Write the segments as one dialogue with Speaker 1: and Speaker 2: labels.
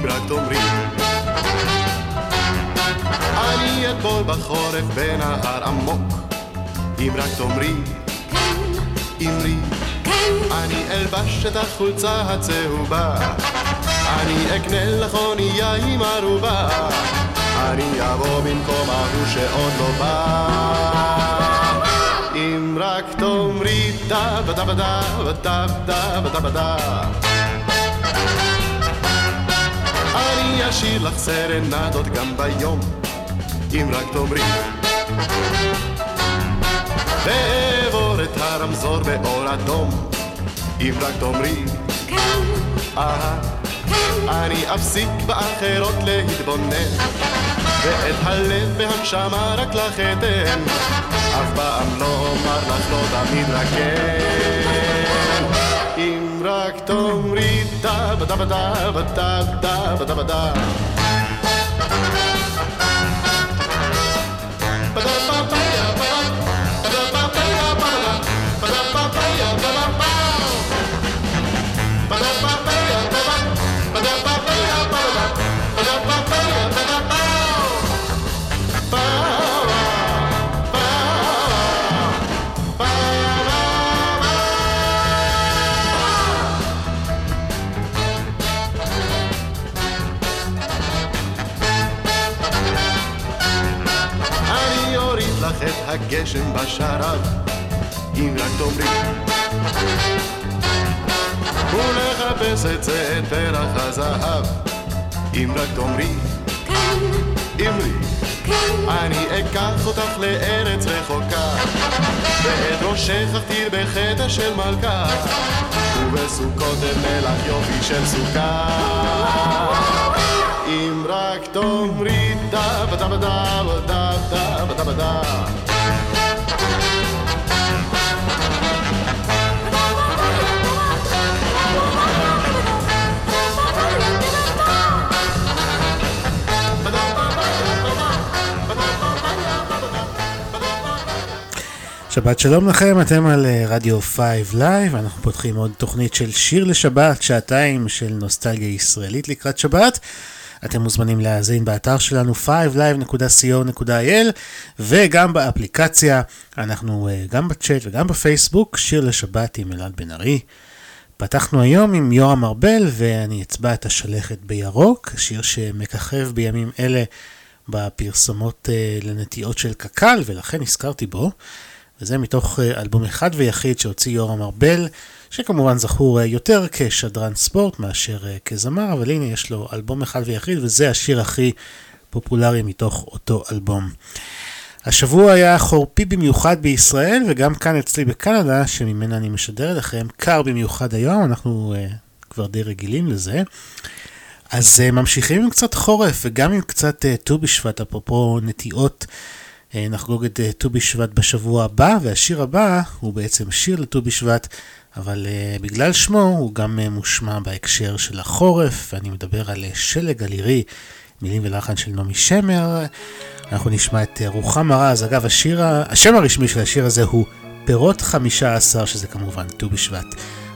Speaker 1: אם רק תאמרי. אני אטבול בחורף בנהר עמוק, אם רק תאמרי. אמרי. אני אלבש את החולצה הצהובה, אני אקנה לך אונייה עם ערובה, אני אבוא במקום ההוא שעוד לא בא. אם רק תאמרי דה בדה בדה בדה בדה בדה בדה אני אשאיר לך סרנדות גם ביום אם רק תאמרי. ואעבור את הרמזור באור אדום אם רק תאמרי. כן. אה אני אפסיק באחרות להתבונן ואת הלב והנשמה רק לך אתן. אף פעם לא אומר לך לא תמיד רק כן אם רק תאמרי דה בדה בדה בדה בדה בדה בדה הגשם בשרב, אם רק תאמרי. ולחפש את זה את פרח הזהב, אם רק תאמרי. כן. אמרי. אני אקח אותך לארץ רחוקה, ואת ראשך אכתיר בחטא של מלכה, ובסוכות אבנה לך יופי של סוכה. אם רק תאמרי דה בדה בדה בדה בדה בדה
Speaker 2: שבת שלום לכם, אתם על אה, רדיו 5 לייב, אנחנו פותחים עוד תוכנית של שיר לשבת, שעתיים של נוסטלגיה ישראלית לקראת שבת. אתם מוזמנים להאזין באתר שלנו 5live.co.il וגם באפליקציה, אנחנו אה, גם בצ'אט וגם בפייסבוק, שיר לשבת עם אלעד בן ארי. פתחנו היום עם יורם ארבל ואני אצבע את השלכת בירוק, שיר שמככב בימים אלה בפרסומות אה, לנטיעות של קק"ל ולכן הזכרתי בו. וזה מתוך אה, אלבום אחד ויחיד שהוציא יורם ארבל, שכמובן זכור אה, יותר כשדרן ספורט מאשר אה, כזמר, אבל הנה יש לו אלבום אחד ויחיד, וזה השיר הכי פופולרי מתוך אותו אלבום. השבוע היה חורפי במיוחד בישראל, וגם כאן אצלי בקנדה, שממנה אני משדר לכם, קר במיוחד היום, אנחנו uh, כבר די רגילים לזה. אז uh, ממשיכים עם קצת חורף, וגם עם קצת ט"ו uh, בשבט, אפרופו נטיעות. נחגוג את אה, ט"ו בשבט בשבוע הבא, והשיר הבא הוא בעצם שיר לט"ו בשבט, אבל uh, בגלל שמו הוא גם מושמע בהקשר של החורף, ואני מדבר על שלג אלירי, מילים ולחן של נעמי שמר. אנחנו נשמע את רוחמה רז. אגב, השיר, השם הרשמי של השיר הזה הוא פירות חמישה עשר, שזה כמובן ט"ו בשבט.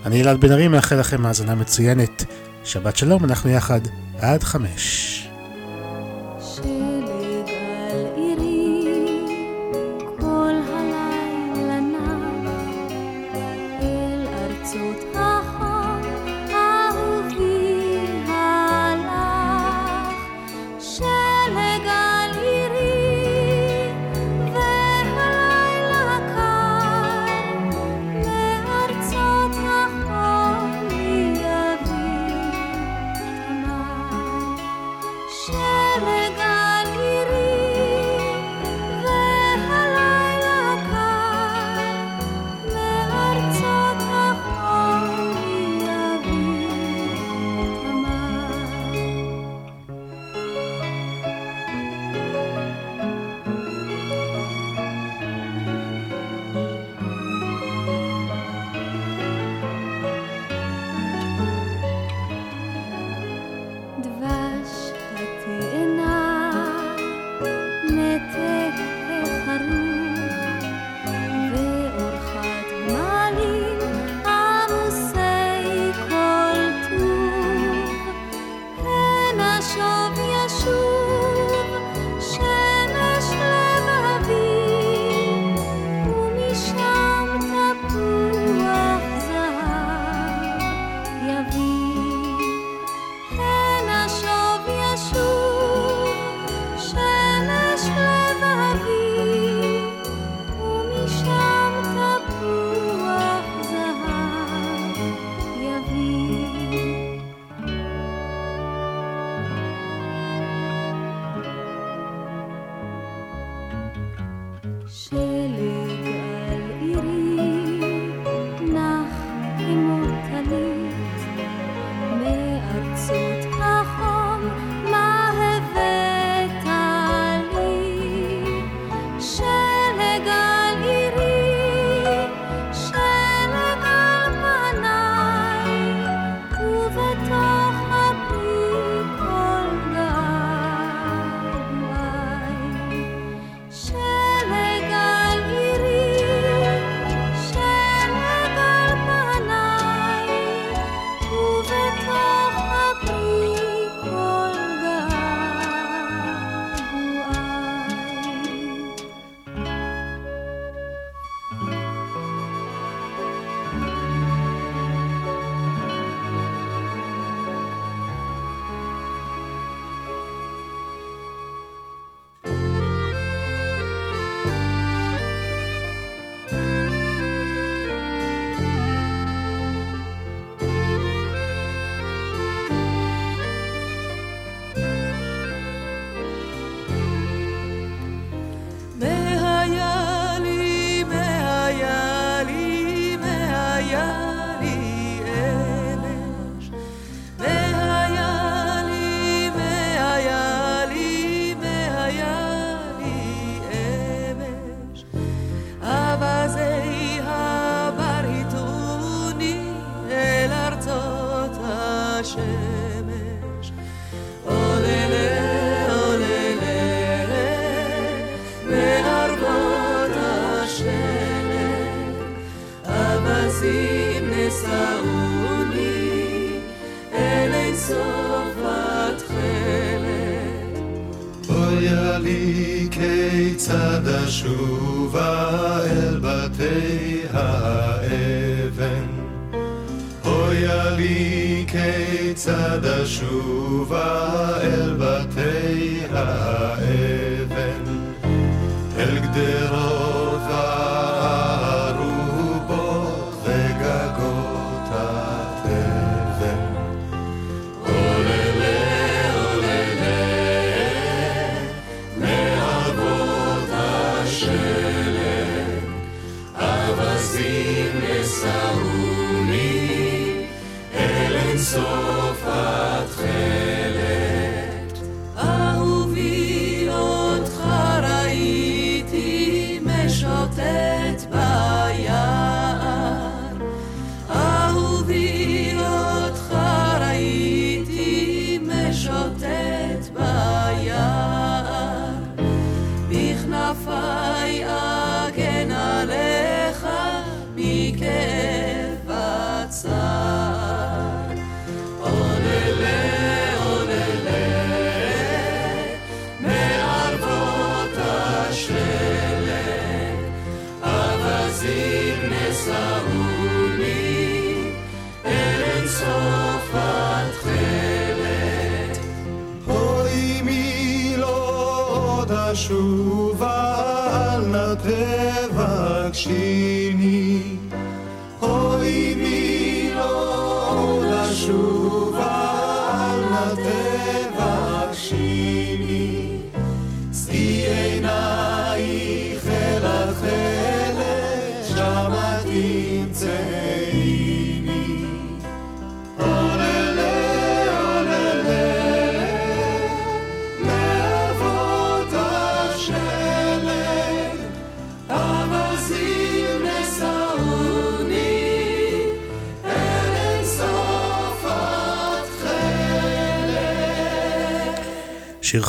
Speaker 2: אני אלעד בן ארי, מאחל לכם האזנה מצוינת. שבת שלום, אנחנו יחד עד חמש.
Speaker 3: לי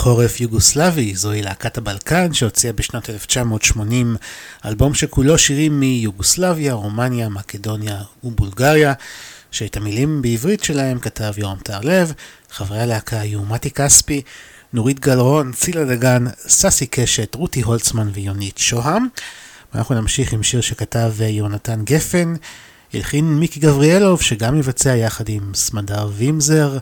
Speaker 2: חורף יוגוסלבי, זוהי להקת הבלקן שהוציאה בשנת 1980 אלבום שכולו שירים מיוגוסלביה, רומניה, מקדוניה ובולגריה, שאת המילים בעברית שלהם כתב יורם טהרלב, חברי הלהקה היו מתי כספי, נורית גלרון, צילה דגן, ססי קשת, רותי הולצמן ויונית שוהם. ואנחנו נמשיך עם שיר שכתב יונתן גפן, הלחין מיקי גבריאלוב שגם יבצע יחד עם סמדר וימזר.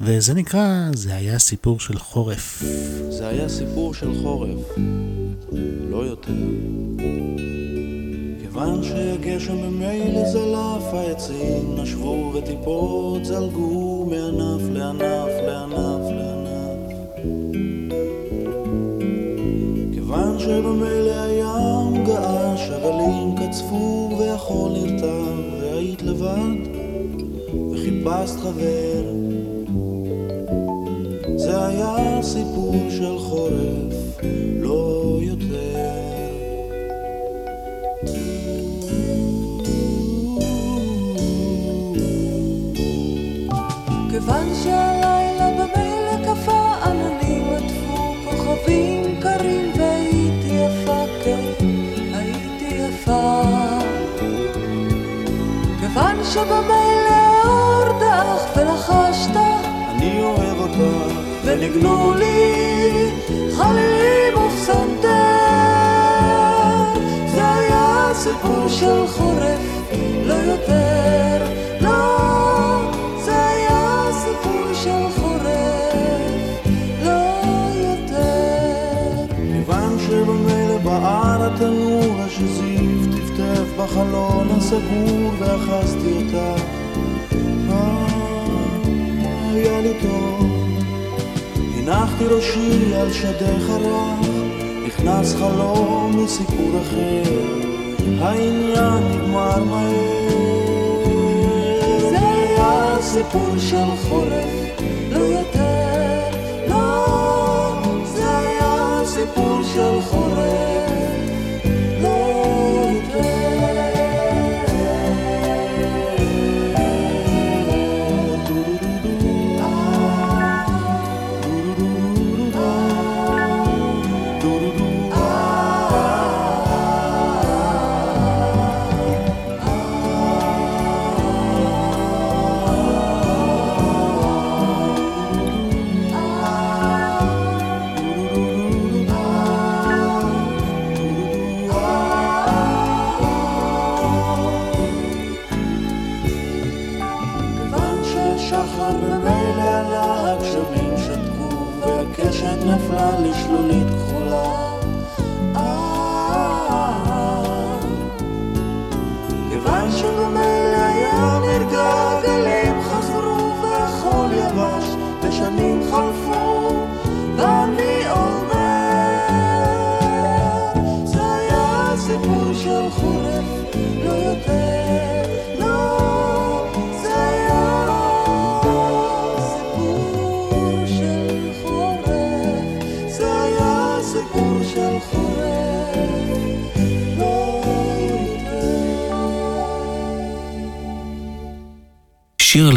Speaker 2: וזה נקרא, זה היה סיפור של חורף.
Speaker 4: זה היה סיפור של חורף, לא יותר. כיוון שהגשם ממילא זלף, העצים נשבו וטיפות זלגו מענף לענף לענף לענף. כיוון שבמילא הים געש, הגלים קצפו והחול נרתע, והיית לבד, וחיפשת חבר. זה היה סיפור של חורף, לא יותר.
Speaker 5: כיוון שהלילה במילא קפא עננים עטפו כוכבים קרים והייתי יפה, כן, הייתי יפה. כיוון שבמילא האור דח ולחשת
Speaker 4: אני אוהב אותך
Speaker 5: וניגנו לי חלילים ופסנתר. זה היה סיפור של חורף, לא יותר, לא, זה היה סיפור של חורף, לא יותר.
Speaker 4: כיוון שבמילא בער התנור השזיף טפטף בחלון הסגור ואחזתי אותה. אה, היה לי טוב הנחתי ראשי על שדך הרך, נכנס חלום מסיפור אחר, העניין נגמר מהר.
Speaker 5: זה היה סיפור של חורף, לא יותר, לא, זה היה סיפור של חורף.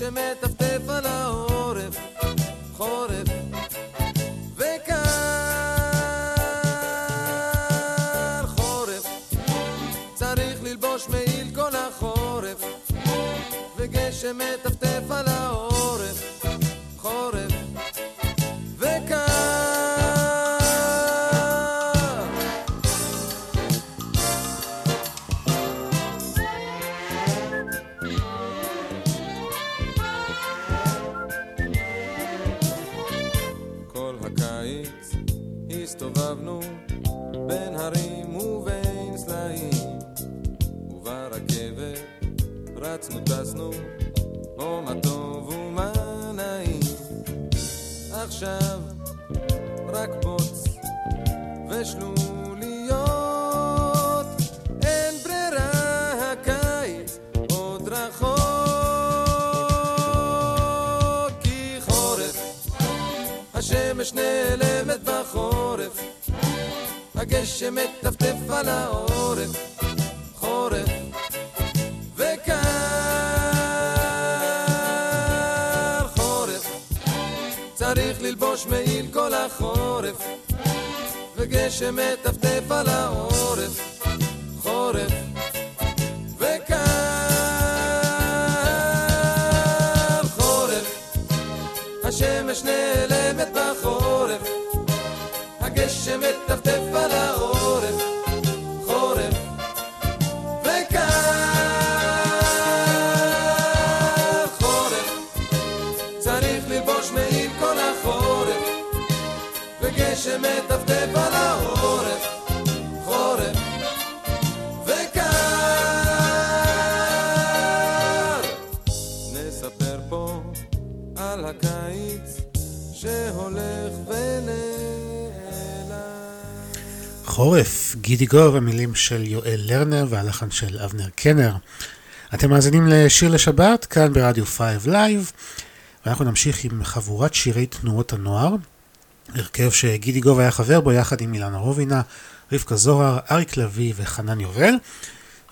Speaker 6: הגשם מטפטף על העורף חורף. וקר חורף. צריך ללבוש מעיל כל החורף וגשם מטפטף על העורף חורף,
Speaker 2: גידי גוב, המילים של יואל לרנר והלחן של אבנר קנר. אתם מאזינים לשיר לשבת, כאן ברדיו 5 לייב, ואנחנו נמשיך עם חבורת שירי תנועות הנוער, הרכב שגידי גוב היה חבר בו יחד עם אילנה רובינה, רבקה זוהר, אריק לביא וחנן יובל.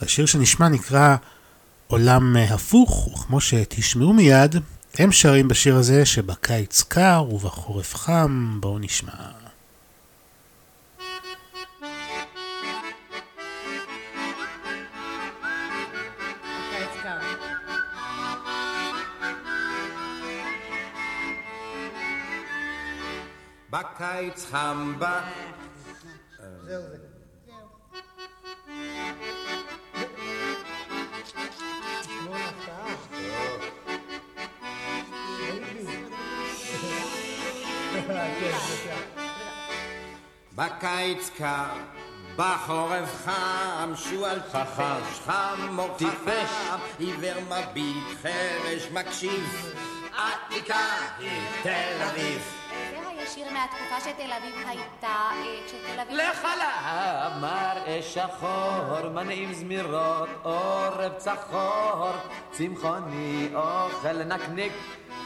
Speaker 2: השיר שנשמע נקרא עולם הפוך, וכמו שתשמעו מיד, הם שרים בשיר הזה שבקיץ קר ובחורף חם, בואו נשמע.
Speaker 7: בקיץ חם ב... בקיץ קר, בחורף חם, שועל טיפש, חמור חכם, עיוור מביט, חרש מקשיב, עתיקה היא תל אביב.
Speaker 8: שיר מהתקופה שתל אביב הייתה, אה, כשתל אביב...
Speaker 9: לחלה מראה שחור, מנעים זמירות, עורב צחור, צמחוני אוכל נקניק,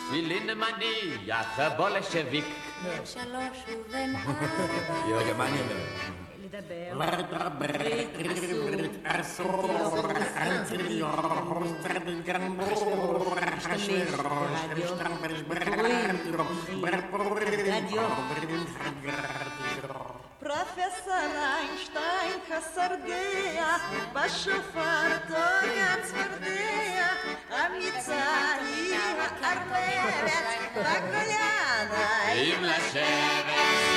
Speaker 10: תפילין מניח בולשביק.
Speaker 11: שלוש ובן
Speaker 12: רגע, מה אני אומר?
Speaker 13: פרופסור איינשטיין כסרדע, בשופר טויה צפרדע, אמיצה היא הארמרת, בקוליאנה.
Speaker 10: אם לשבת,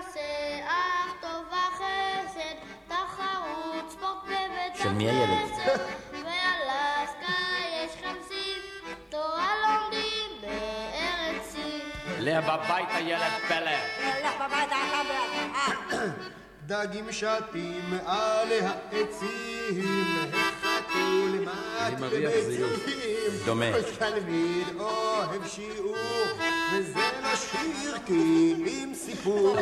Speaker 14: המנוסח טוב וחסד, תחרות ספורט בבית
Speaker 12: של מי הילד?
Speaker 14: באלסקה יש חמסים, תורה לומדים בארץ סין.
Speaker 10: לאה בבית הילד פלא.
Speaker 15: דגים שטים על העצים, החתול
Speaker 12: אני מריח זיוף. דומה.
Speaker 15: תלמיד אוהב שיעור, וזה לא שיר כי עם סיפור.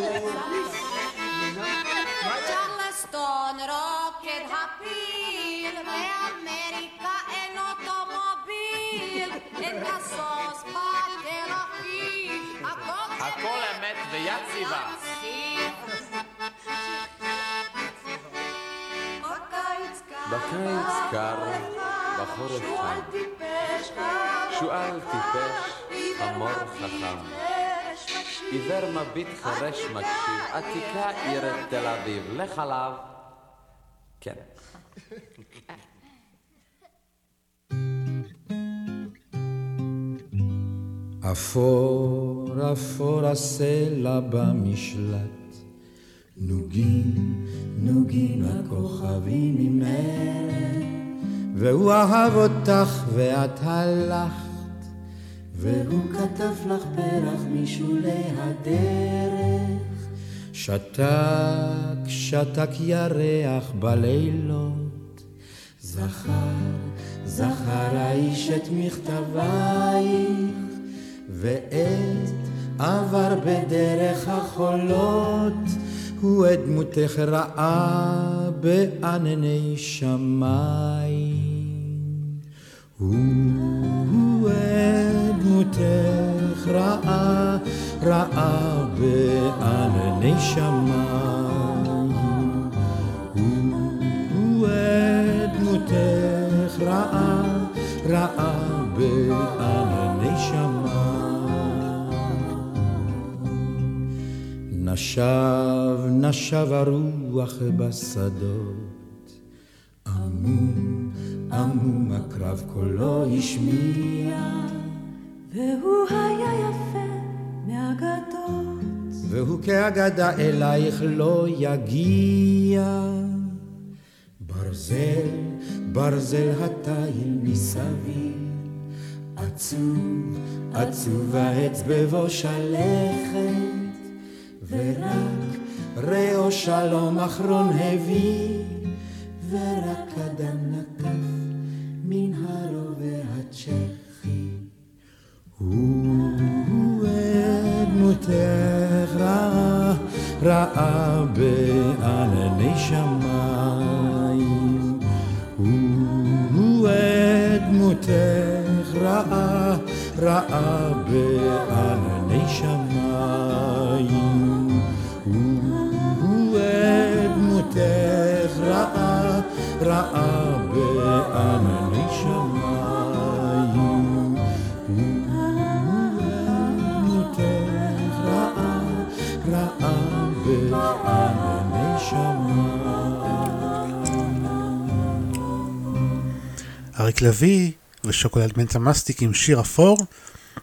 Speaker 11: צ'רלסטון רוקד הפיל, באמריקה אין אוטומוביל, אין משוש בתל אביב, הכל
Speaker 10: אמת ויציבה.
Speaker 13: בקיץ
Speaker 9: קר, בחורף חם. שועל טיפש, חמור חכם. עיוור מביט חרש מקשיב, עתיקה עיר תל אביב, לך עליו. כן.
Speaker 16: אפור אפור הסלע במשלט, נוגים נוגים הכוכבים ממרד, והוא אהב אותך ואת הלכת, והוא כתב לך פרח משולי הדרך, שתק שתק ירח בלילות, זכר זכר האיש את מכתבייך, ועת עבר בדרך החולות, הוא את דמותך ראה בענני שמיים. הוא את דמותך ראה, ראה בענני שמיים. הוא נשב, נשב הרוח בשדות, עמום, עמום הקרב קולו השמיע,
Speaker 13: והוא היה יפה מאגדות.
Speaker 16: והוא כאגדה אלייך לא יגיע. ברזל, ברזל התיל מסביב, עצוב, עצוב העץ בבוש הלכת, ורק ראו שלום אחרון הביא, ורק אדם נטף מן הרובה הצ'כי. הוא דמותך ראה, ראה בענני שמיים. הוא דמותך ראה, ראה בענני
Speaker 2: אריק לביא ושוקולד מנטה מסטיק עם שיר אפור,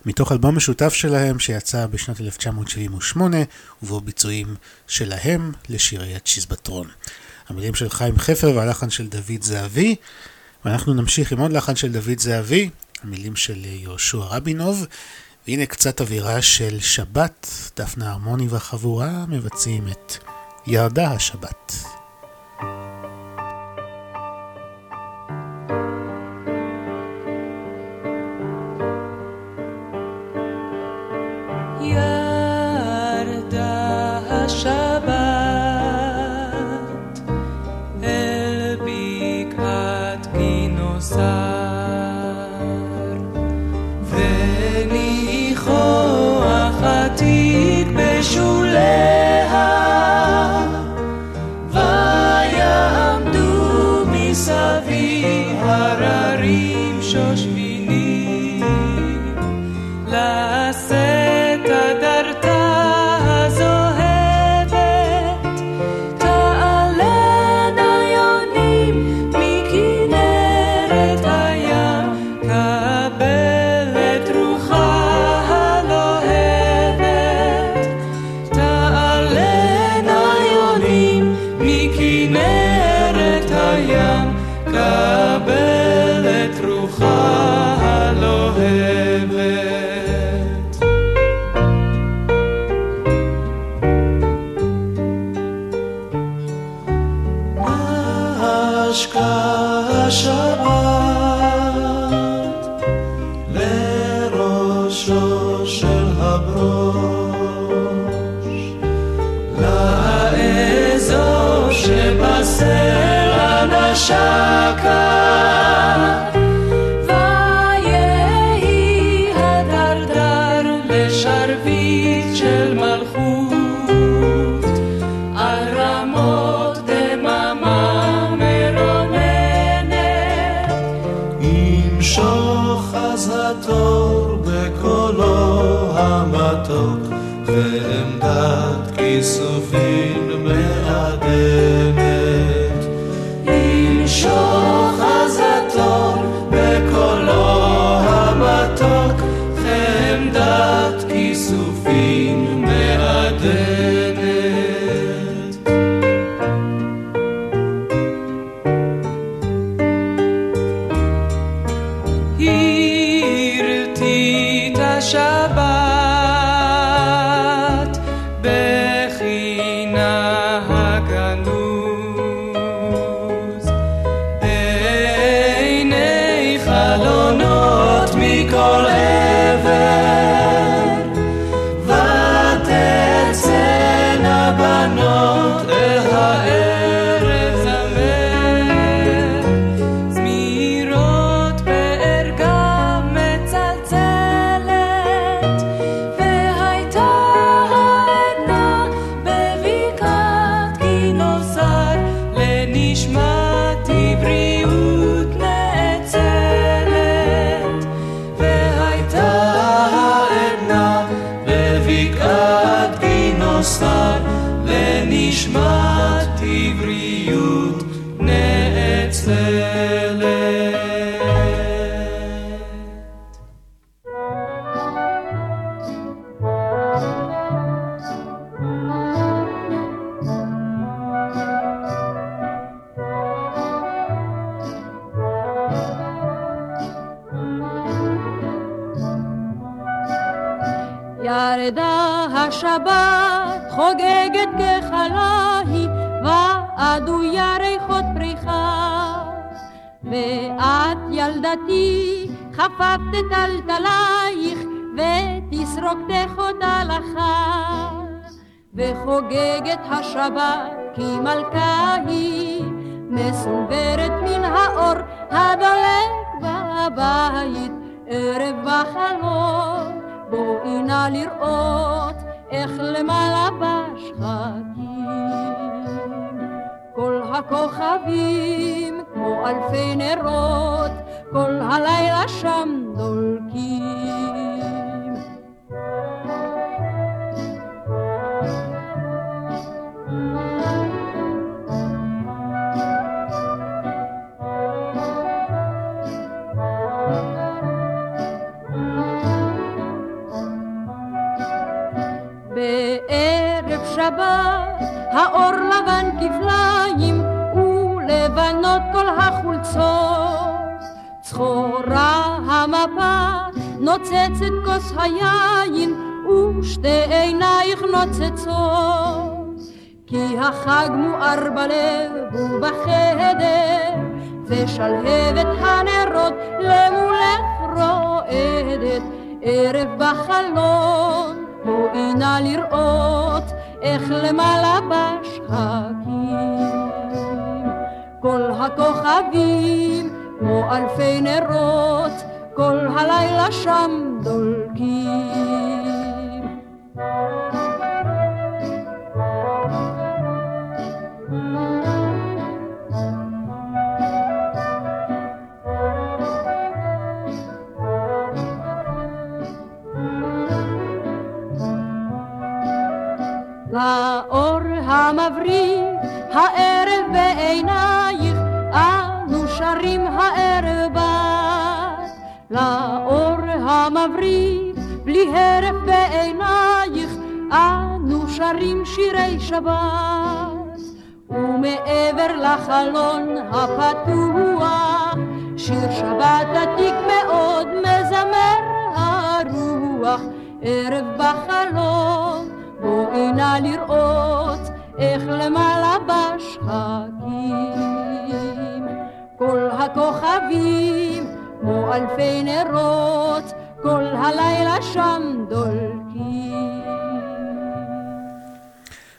Speaker 2: מתוך אלבום משותף שלהם שיצא בשנת 1978, ובו ביצועים שלהם לשירי הצ'יזבטרון. המילים של חיים חפר והלחן של דוד זהבי, ואנחנו נמשיך עם עוד לחן של דוד זהבי, המילים של יהושע רבינוב, והנה קצת אווירה של שבת, דפנה הרמוני והחבורה מבצעים את ירדה השבת.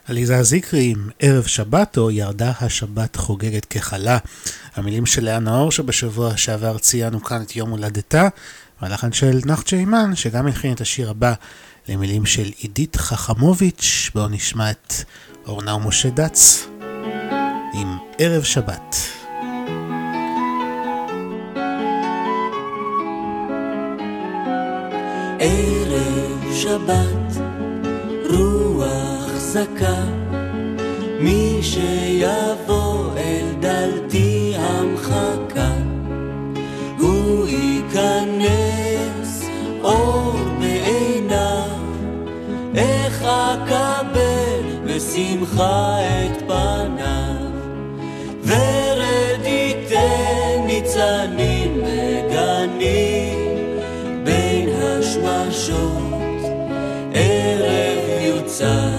Speaker 2: עליזה זיקרי עם ערב שבת או ירדה השבת חוגגת ככלה. המילים של לאה נאור שבשבוע שעבר ציינו כאן את יום הולדתה, והלחן של נחצ'ה אימן שגם הכין את השיר הבא למילים של עידית חכמוביץ'. בואו נשמע את אורנה ומשה דץ עם ערב שבת.
Speaker 17: ערב שבת, רוח זכה, מי שיבוא אל דלתי המחכה, הוא ייכנס אור בעיניו, איך אקבל בשמחה את ערב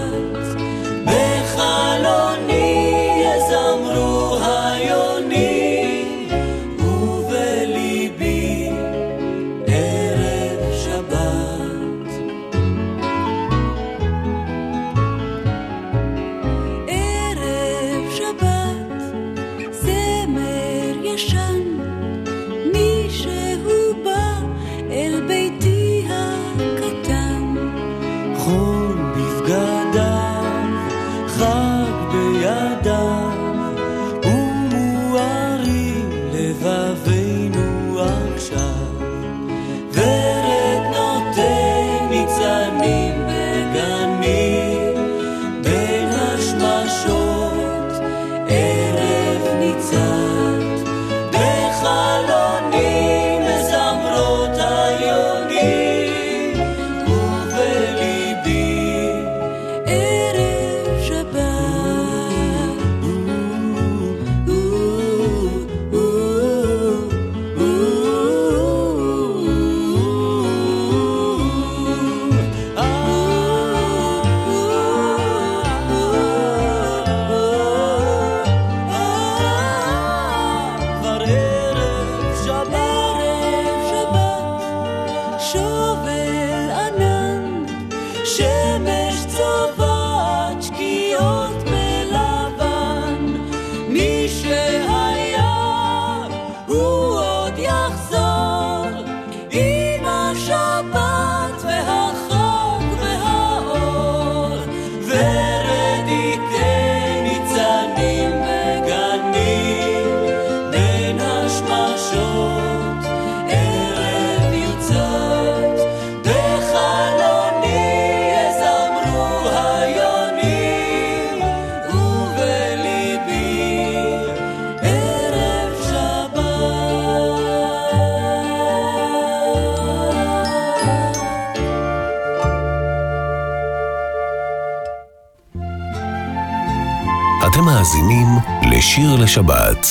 Speaker 18: לשבת,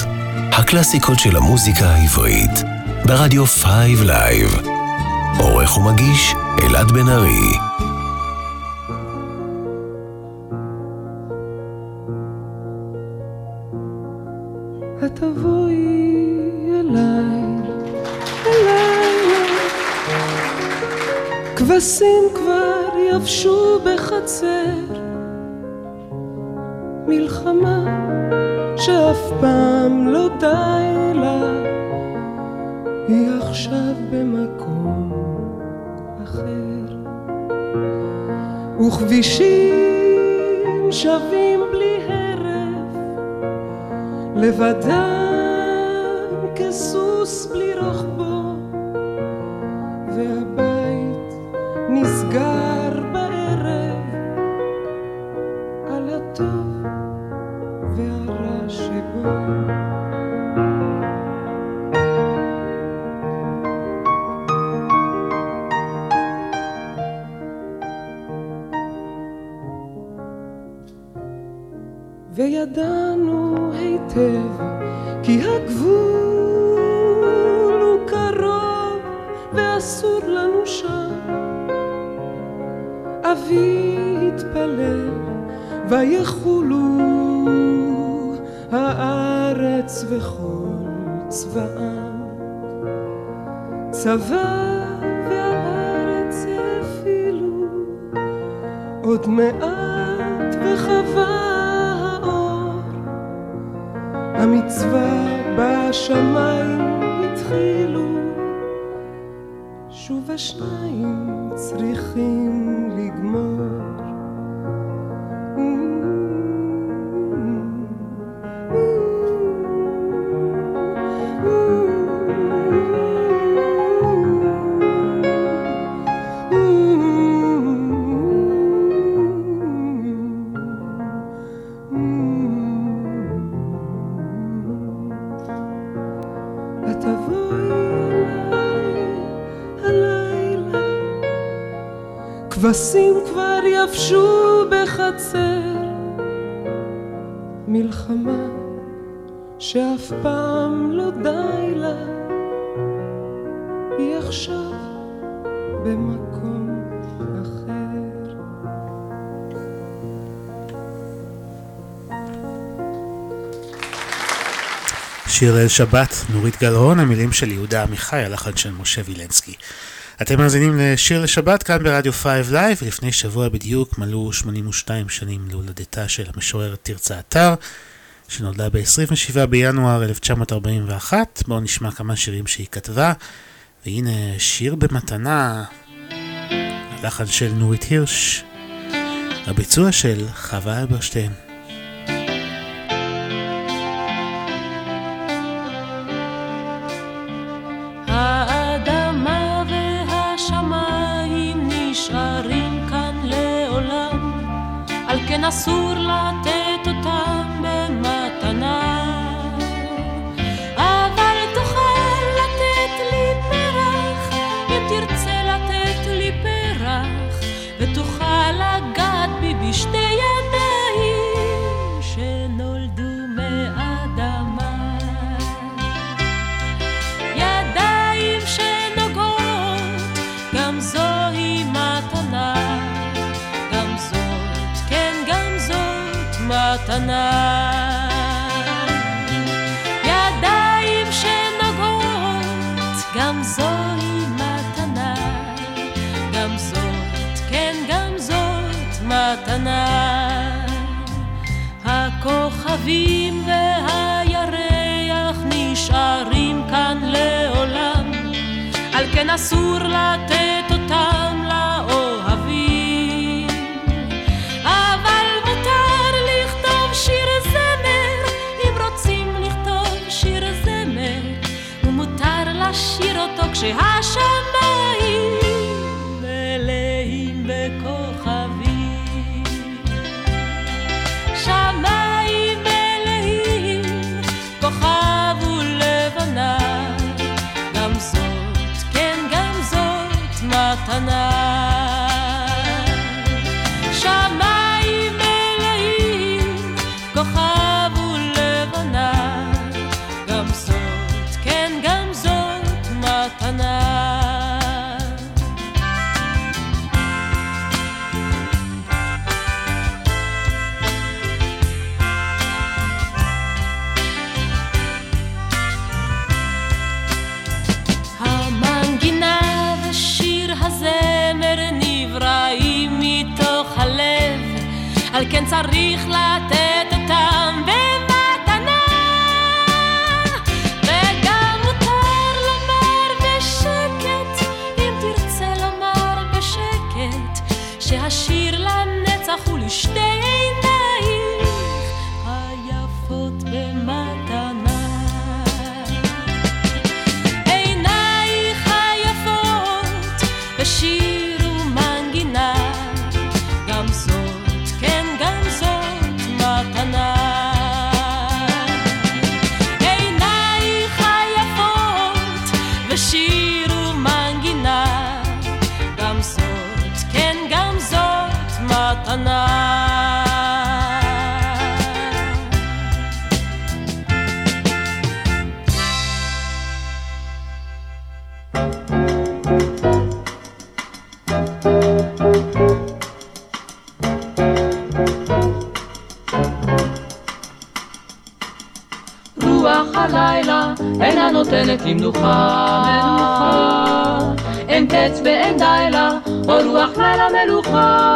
Speaker 18: הקלאסיקות של המוזיקה העברית, ברדיו 5 לייב. עורך ומגיש אלעד בן ארי.
Speaker 19: את תבואי אליי, אליי. כבשים כבר יבשו בחצר, מלחמה שאף פעם לא די לה, היא עכשיו במקום אחר. וכבישים שווים בלי הרף, לבדם כבשים כבר יבשו בחצר, מלחמה שאף פעם לא די לה, היא עכשיו במקום אחר.
Speaker 2: שיר ליל שבת, נורית גלרון, המילים של יהודה עמיחי, הלחן של משה וילנסקי. אתם מאזינים לשיר לשבת כאן ברדיו 5 לייב, ולפני שבוע בדיוק מלאו 82 שנים להולדתה של המשוררת תרצה אתר, שנולדה ב-27 בינואר 1941. בואו נשמע כמה שירים שהיא כתבה, והנה שיר במתנה, הלחן של נורית הירש, הביצוע של חווה אלברשטיין.
Speaker 19: על כן מתנה. ידיים שנוגעות, גם זוהי מתנה. גם זאת, כן, גם זאת מתנה. הכוכבים והירח נשארים כאן לעולם, על כן אסור לתת אותם כשהשמיים מלאים בכוכבים. שמיים מלאים, כוכב ולבנה, גם זאת, כן, גם זאת מתנה.
Speaker 20: לי מנוחה. אין קץ ואין די לה, או רוח לילה מלוכה.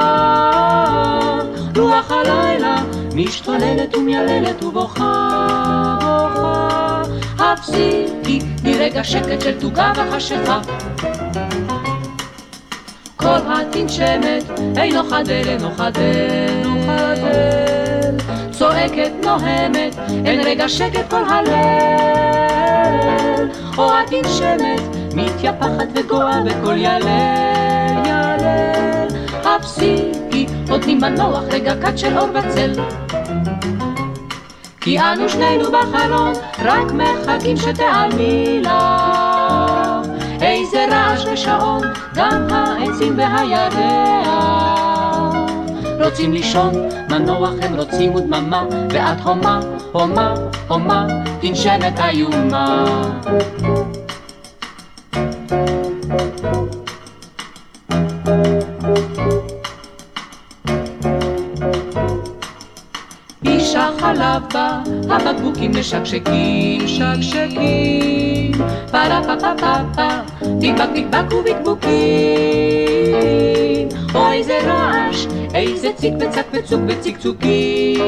Speaker 20: רוח הלילה משתוללת ומייללת ובוכה, בוכה. הפסיקי מרגע שקט של תוגה וחשיכה. כל התנשמת אינו חדל, אינו חדל, חדל. צועקת, נוהמת, אין רגע שקט כל הלל. או התנשמת מתייפחת וגואה בקול ילל, ילל. הפסיקי, נותנים מנוח רגע קט של אור בצל. כי אנו שנינו בחלון, רק מחכים שתעלמי לך. איזה רעש ושעון, גם העצים והירח. רוצים לישון, מנוח הם רוצים ודממה, ואת הומה, הומה, הומה, תנשמת איומה. איש החלב בא, הבקבוקים משקשקים, שקשקים, פרה פה פה פה פה, דקבק דקבק ובקבוקים. אוי איזה רעש, איזה ציק וצק וצוק וצקצוקים.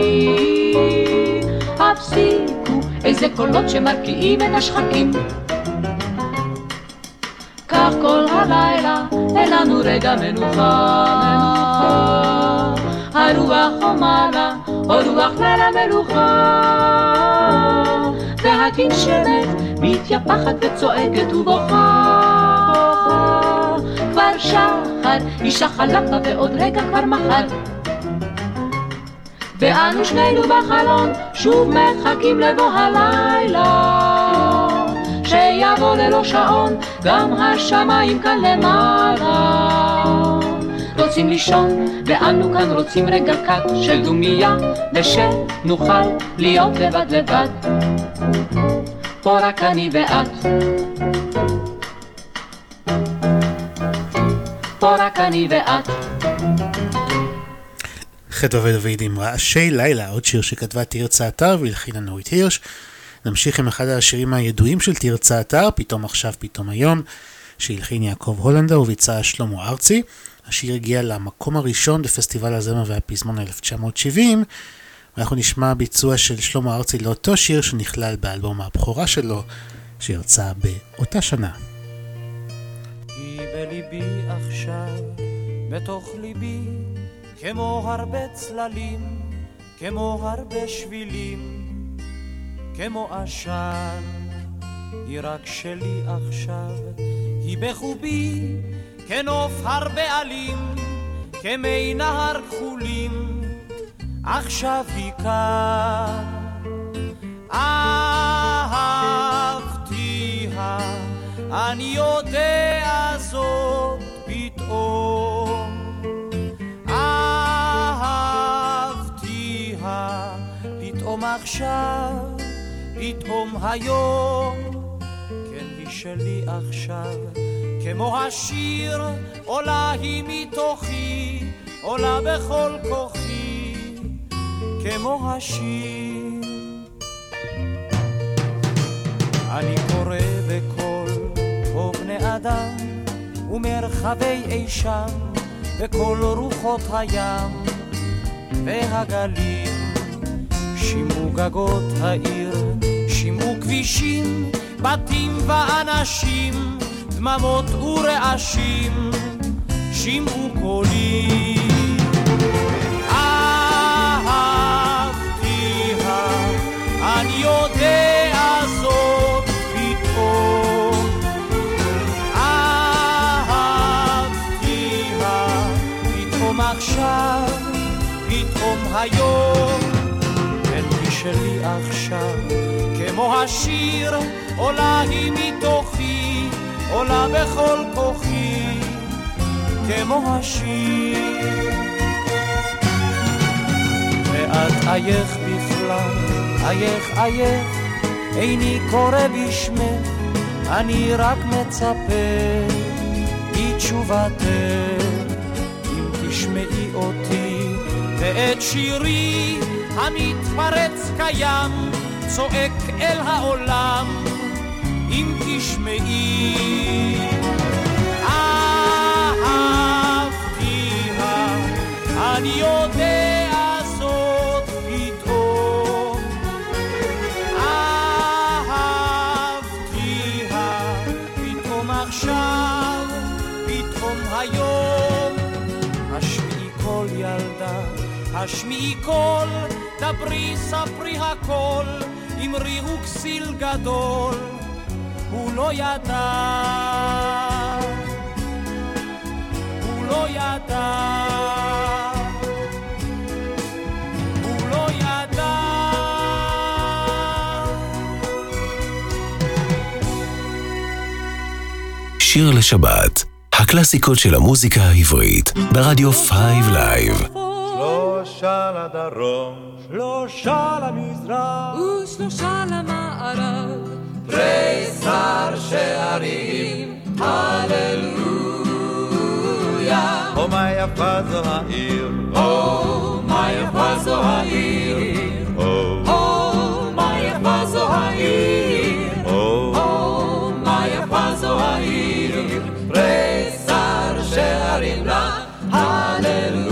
Speaker 20: הפסיקו, איזה קולות שמרקיעים את השחקים. כך כל הלילה, אין לנו רגע מנוחה. הרוח חומרה, או רוח לילה מלוכה. והתנשמת מתייפחת וצועקת ובוכה. כבר שחר, אישה חלפה ועוד רגע כבר מחר. ואנו שנינו בחלון, שוב מחכים לבוא הלילה. שיבוא ללא שעון, גם השמיים כאן למעלה. רוצים לישון, ואנו כאן רוצים רגע קט של דומייה, ושנוכל להיות לבד לבד. פה רק אני ואת. פה רק אני ואת.
Speaker 2: חטא ודוד עם רעשי לילה, עוד שיר שכתבה תרצה אתר והלחינה נורית הירש. נמשיך עם אחד השירים הידועים של תרצה אתר, פתאום עכשיו פתאום היום, שהלחין יעקב הולנדר וביצע שלמה ארצי. השיר הגיע למקום הראשון בפסטיבל הזמר והפזמון 1970, ואנחנו נשמע ביצוע של שלמה ארצי לאותו שיר שנכלל באלבום הבכורה שלו, שיצא באותה שנה.
Speaker 21: היא בליבי עכשיו, בתוך ליבי, כמו הרבה צללים, כמו הרבה שבילים, כמו עשן. היא רק שלי עכשיו, היא בחובי, כנוף הרבה עלים, כמי נהר כחולים, עכשיו היא כאן. אהבתיה, אני יודע זאת פתאום. פתאום עכשיו, פתאום היום, כן היא שלי עכשיו. כמו השיר עולה היא מתוכי, עולה בכל כוחי, כמו השיר. אני קורא בקול פה בני אדם ומרחבי אי שם וכל רוחות הים והגלים שימו גגות העיר, שימו כבישים, בתים ואנשים דממות ורעשים, שמעו קולי. אהבתיה, אני יודע זאת פתאום. אהבתיה, פתאום עכשיו, פתאום היום, שלי עכשיו, כמו השיר עולה היא מתוכי. עולה בכל כוחי כמו השיר. ואת אייך בכלל, אייך אייך, איני קורא בשמך, אני רק מצפה לתשובתך. אם תשמעי אותי ואת שירי המתפרץ קיים, צועק אל העולם, אם תשמעי. אהבתיה, אני יודע
Speaker 22: זאת פתאום. אהבתיה, פתאום עכשיו, פתאום היום. השמיעי כל ילדה, השמיעי כל... דברי ספרי הכל, אמרי הוא כסיל גדול, הוא לא ידע. הוא לא ידע. הוא לא ידע.
Speaker 18: שיר לשבת, הקלאסיקות של המוזיקה העברית, ברדיו 5 לייב.
Speaker 23: שלושה לדרום,
Speaker 22: שלושה למזרח,
Speaker 20: ושלושה למערב.
Speaker 23: תריסר שערים, הללויה. או מה יפה זו העיר,
Speaker 22: או מה יפה זו העיר,
Speaker 23: או
Speaker 22: מה יפה זו העיר,
Speaker 23: או
Speaker 22: מה יפה זו העיר,
Speaker 23: תריסר שערים לה, הללויה.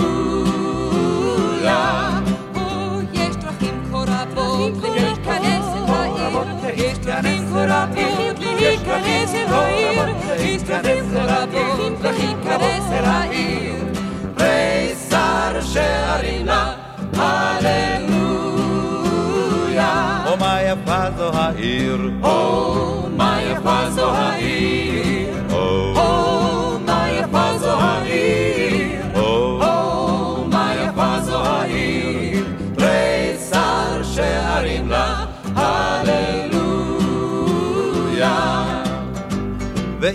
Speaker 23: שערים לה, הללויה. או מה יפה זו העיר,
Speaker 22: או מה יפה זו העיר,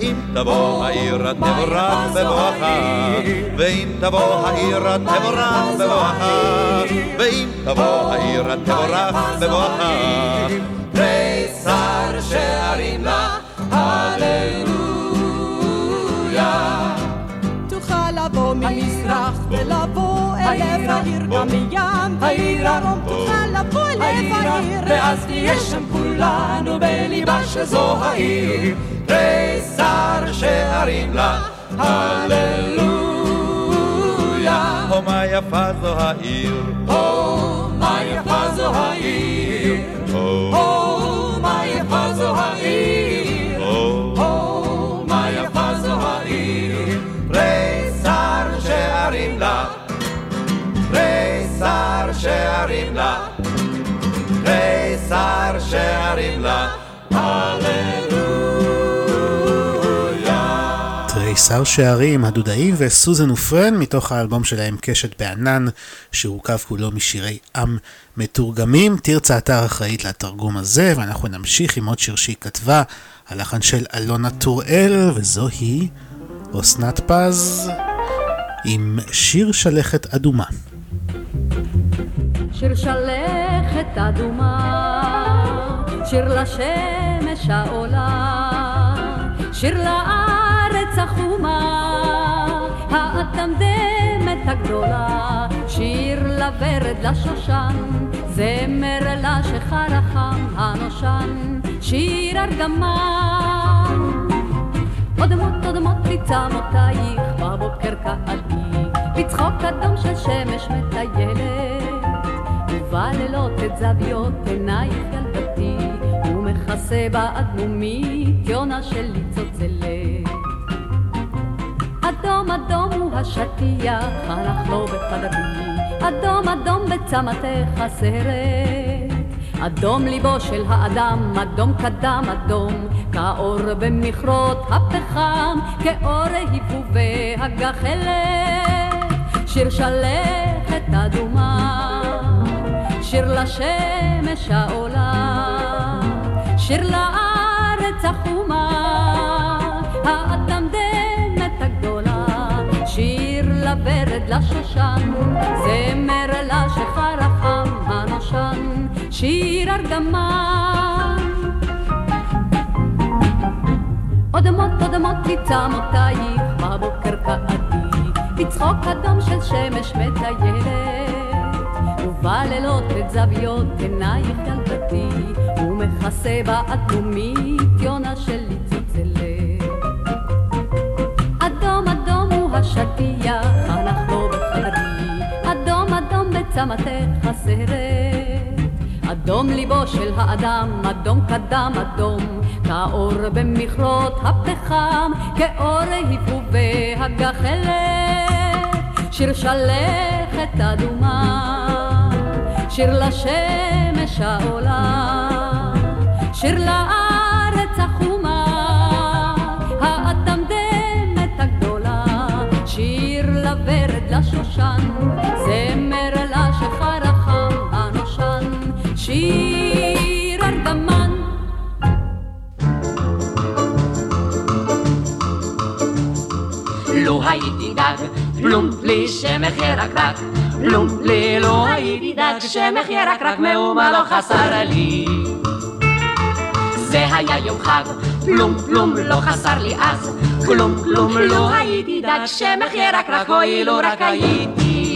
Speaker 23: ואם תבוא העיר תבורך בבואכה, ואם תבוא העיר תבורך בבואכה, ואם תבוא העיר תבורך בבואכה, תריסר שערים לה, הללויה.
Speaker 20: תוכל לבוא ממזרח ולבוא אל לב העיר גם מים ומדרום תוכל לבוא לב העיר
Speaker 22: ואז נהיה שם כולנו בליבה שזו העיר,
Speaker 23: תריסר שערים לה, הללויה. או מה יפה זו העיר,
Speaker 22: או מה יפה זו העיר,
Speaker 23: או
Speaker 22: מה יפה זו העיר,
Speaker 23: או
Speaker 22: מה יפה זו העיר,
Speaker 23: תריסר שערים לה, תריסר שערים לה, תריסר שערים לה, הללויה.
Speaker 2: תריסר שערים, הדודאים וסוזן ופרן, מתוך האלבום שלהם קשת בענן, שהורכב כולו משירי עם מתורגמים. תרצה אתר אחראית לתרגום הזה, ואנחנו נמשיך עם עוד שיר שהיא כתבה, הלחן של אלונה טוראל, וזוהי אסנת פז, עם שיר שלכת אדומה.
Speaker 24: שיר שלכת אדומה, שיר לשמש העולה, שיר לארץ החומה, האטמדמת הגדולה, שיר לוורד לשושן, זמר לשחר החם הנושן, שיר ארגמן. אודמות אודמות תצמותייך בבוקר קהלי, בצחוק אדום של שמש מטיילת. ובלילות את זוויות עינייך ילדתי, ומכסה באדמומית יונה שלי צוצלת. אדום אדום הוא השטיח, הלך לו בחדרי, אדום אדום בצמתך הסרט. אדום ליבו של האדם, אדום קדם אדום, כאור במכרות הפחם, כאור היפובי הגחלת. שיר שלכת אדומה, שיר לשמש העולה, שיר לארץ החומה, האטמדמת הגדולה, שיר לוורד לשושן, זמר לשחר החם הנושן, שיר ארגמן. אודמות אודמות תצמותייך בבוקר קעתי, בצחוק אדום של שמש מטיילת, ובלילות את זוויות עינייך ילדתי, ומכסה באטומית יונה שלי צוצלת. אדום אדום הוא השטיח, לו בחדרי, אדום אדום בצמתך הסרט. אדום ליבו של האדם, אדום קדם אדום, כאור במכרות הפחם, כאור היפובי הגחלת, שיר שלכת אדומה, שיר לשמש העולה, שיר לארץ החומה, האטמדמת הגדולה, שיר לוורד לשושן, זמר לשחר החם הנושן, שיר ארדמן
Speaker 25: לו הייתי דג, פלום לי שמח ירקרק, פלום לי לא הייתי דג, שמח ירקרק מאומה לא חסר לי. זה היה יום חג, פלום פלום לא חסר לי אז, כלום כלום לא הייתי דג, שמח ירקרק, אוי לו רק הייתי.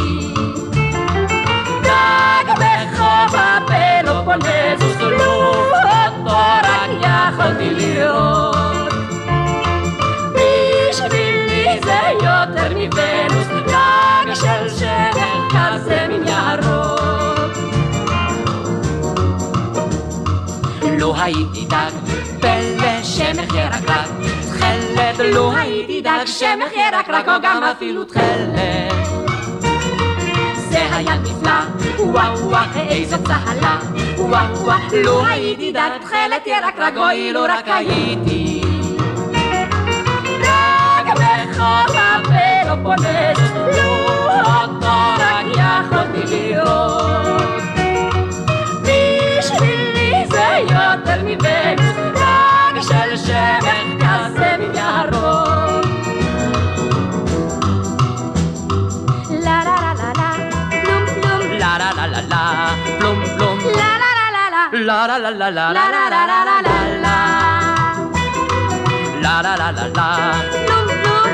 Speaker 25: דג בחוף הפלופונזוס, לו אותו רק יכולתי לראות. בשבילי זה יותר מוונוס, דג של שמר כזה מן ירוק. לו הייתי דג, פלא שמח ירקרק, תכלת, לו הייתי דג, שמח ירקרק, או גם אפילו תכלת. היה נפלא, וואו וואו, איזו צהלה, וואו וואו, לו הייתי דג, תכלת ירקרק, אוי לו רק הייתי. דג בחור הפלופונס, לו אותו רק יכולתי לראות. בשבילי זה יותר מוונוס, דג של שמר כזה מן ירוק. לה לה לה לה לה, פלום פלום. לה לה לה לה לה, פלום פלום. לה לה לה לה לה לה לה לה. La la la la la La la la la la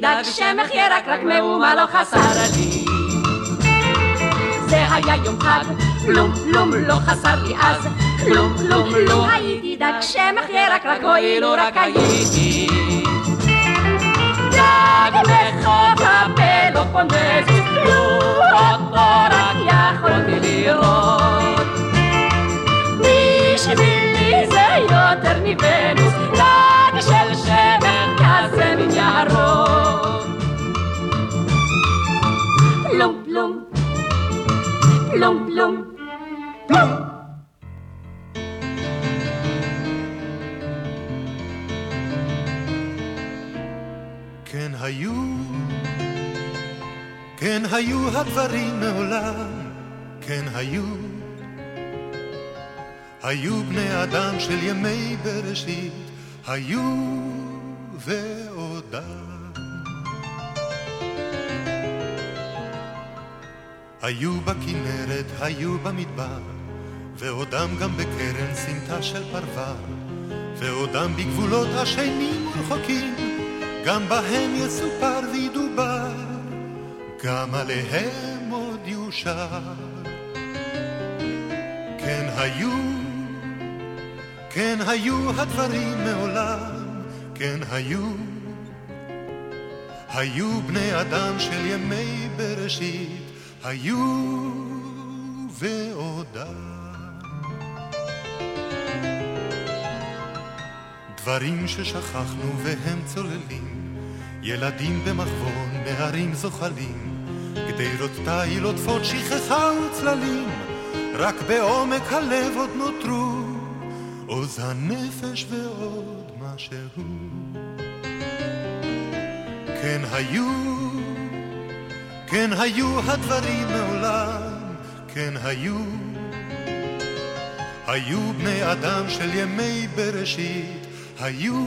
Speaker 25: לו הייתי דג, שמח ירקרק, מאומה לא חסר לי. זה היה יום חג, פלום פלום לא חסר לי אז, פלום פלום לא הייתי דג, שמח ירקרק, אוי לו רק הייתי. דג לחוף הפלופונזוס, לו אותו רק יכולתי לראות. בשבילי זה יותר מוונוס, דג של שמן ירוק. פלום פלום, פלום פלום, פלום.
Speaker 26: כן היו, כן היו הדברים מעולם, כן היו. היו בני אדם של ימי בראשית, היו ועודם. היו בכנרת, היו במדבר, ועודם גם בקרן סמטה של פרבר, ועודם בגבולות השנים ורחוקים, גם בהם יסופר וידובר, גם עליהם עוד יושר. כן היו, כן היו הדברים מעולם, כן היו. היו בני אדם של ימי בראשית, היו ועודם. דברים ששכחנו והם צוללים, ילדים במחבון, נערים זוחלים, גדרות תיל עוטפות שכחה וצללים, רק בעומק הלב עוד נותרו עוז הנפש ועוד משהו. כן היו, כן היו הדברים מעולם, כן היו. היו בני אדם של ימי בראשית, היו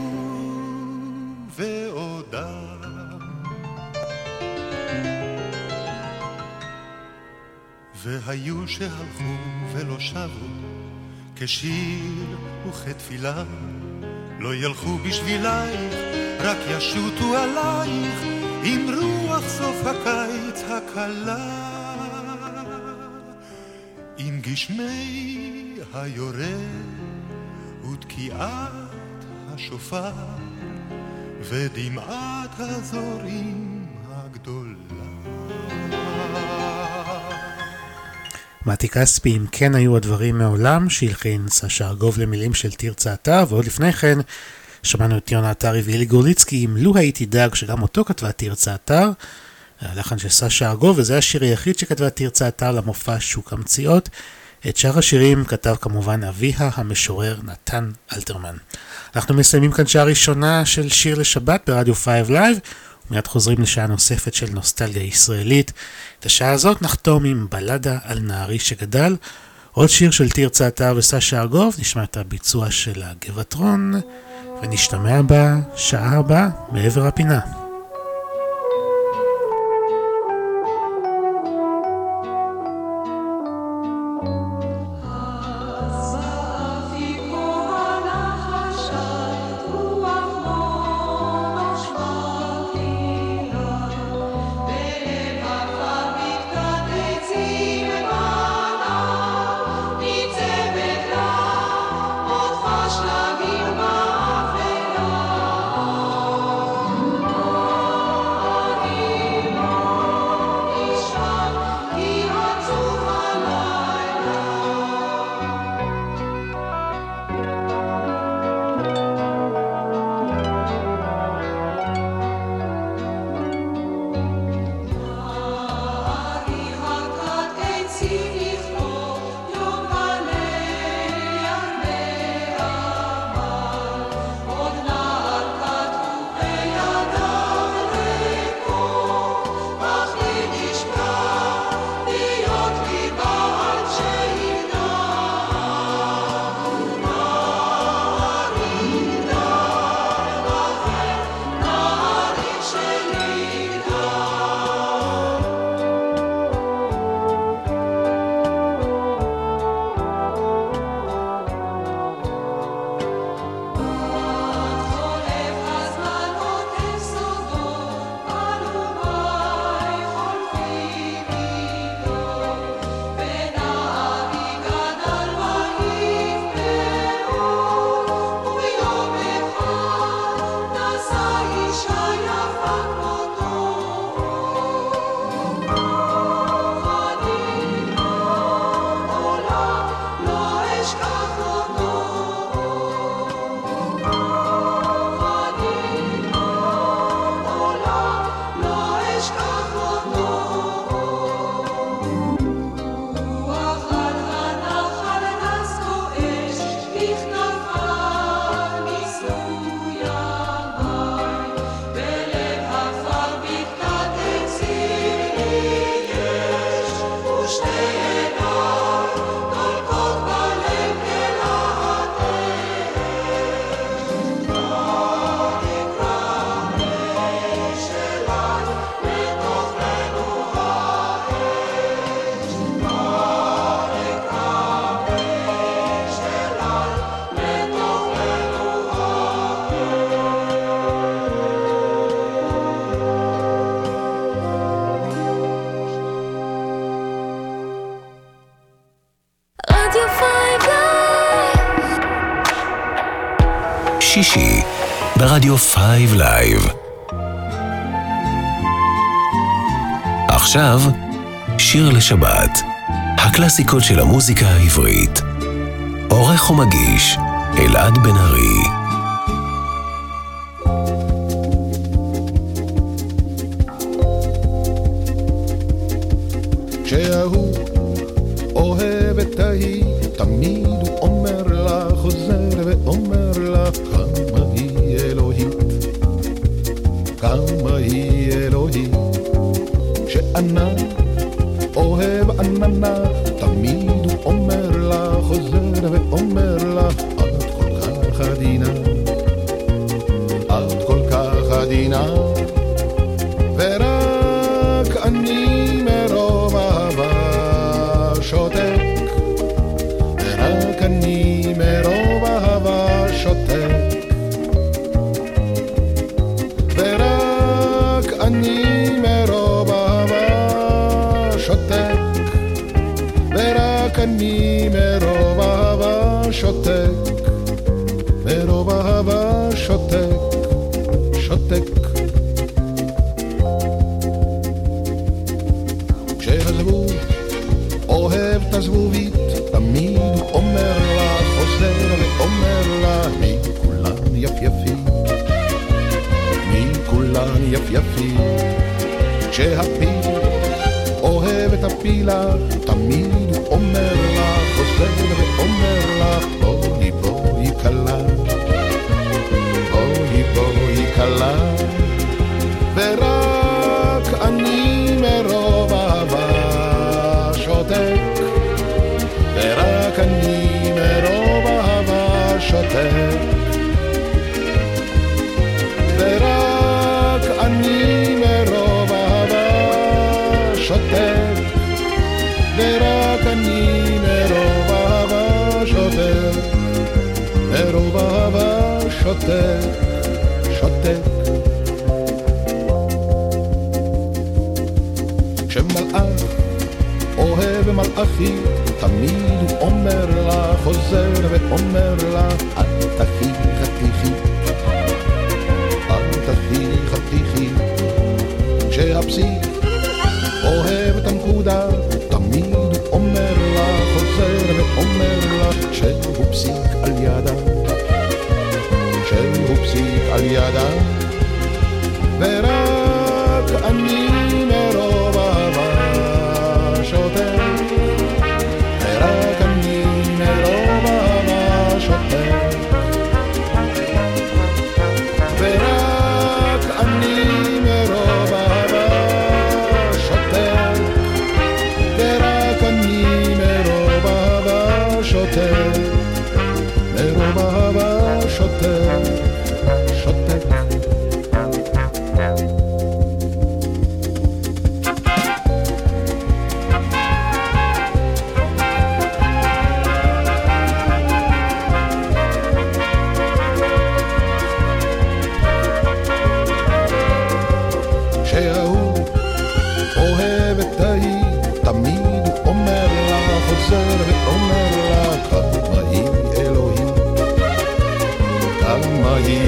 Speaker 26: ועודם. והיו שהלכו ולא שבו, כשיר וכתפילה, לא ילכו בשבילייך, רק ישוטו עלייך, עם רוח סוף הקיץ הקלה. עם גשמי היורה ותקיעת השופר ודמעת הזורים הגדולה.
Speaker 2: מתי כספי, אם כן היו הדברים מעולם, שהלחין סשה ארגוב למילים של תרצה אתר, ועוד לפני כן שמענו את יונה עטרי ואילי גורליצקי עם לו הייתי דאג, שגם אותו כתבה תרצה אתר, הלחן של סשה ארגוב, וזה השיר היחיד שכתבה תרצה אתר למופע שוק המציאות. את שאר השירים כתב כמובן אביה המשורר נתן אלתרמן. אנחנו מסיימים כאן שעה ראשונה של שיר לשבת ברדיו 5 לייב, ומיד חוזרים לשעה נוספת של נוסטלגיה ישראלית. את השעה הזאת נחתום עם בלדה על נערי שגדל. עוד שיר של תרצה אתר וסשה ארגוב, נשמע את הביצוע של הגבעטרון, ונשתמע בשעה הבאה מעבר הפינה.
Speaker 27: 5 לייב. עכשיו, שיר לשבת, הקלאסיקות של המוזיקה העברית. עורך ומגיש, אלעד בן ארי. כשהפיל אוהב את הפילה, תמיד הוא אומר לה, חוזר מלאכית, תמיד הוא אומר לה, חוזר ואומר לה, אל תחי חתיכי, אל תחי חתיכי. כשהפסיק אוהב את הנקודה, תמיד הוא אומר לה, חוזר ואומר לה, שהוא פסיק על ידה, שהוא פסיק על ידה,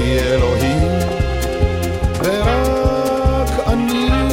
Speaker 27: אלוהים, ורק אני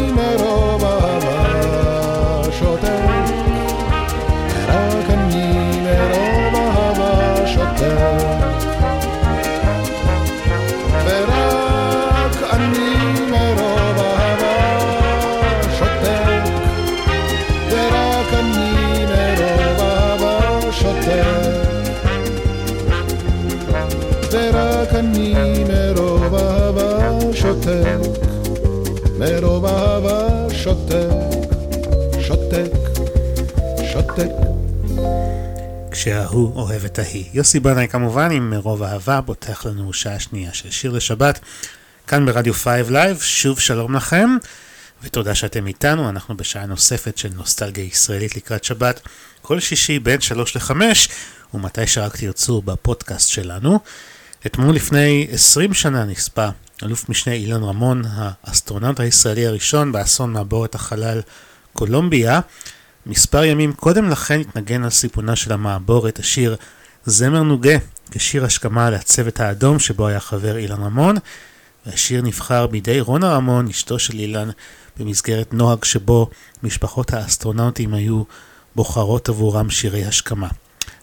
Speaker 2: כשההוא אוהב את ההיא. יוסי בנאי כמובן עם מרוב אהבה פותח לנו שעה שנייה של שיר לשבת כאן ברדיו 5 לייב, שוב שלום לכם ותודה שאתם איתנו, אנחנו בשעה נוספת של נוסטלגיה ישראלית לקראת שבת כל שישי בין 3 ל-5 ומתי שרק תרצו בפודקאסט שלנו. אתמול לפני 20 שנה נספה אלוף משנה אילן רמון, האסטרונאוט הישראלי הראשון באסון מעבורת החלל קולומביה. מספר ימים קודם לכן התנגן על סיפונה של המעבורת השיר זמר נוגה כשיר השכמה לצוות האדום שבו היה חבר אילן רמון והשיר נבחר בידי רונה רמון, אשתו של אילן, במסגרת נוהג שבו משפחות האסטרונאוטים היו בוחרות עבורם שירי השכמה.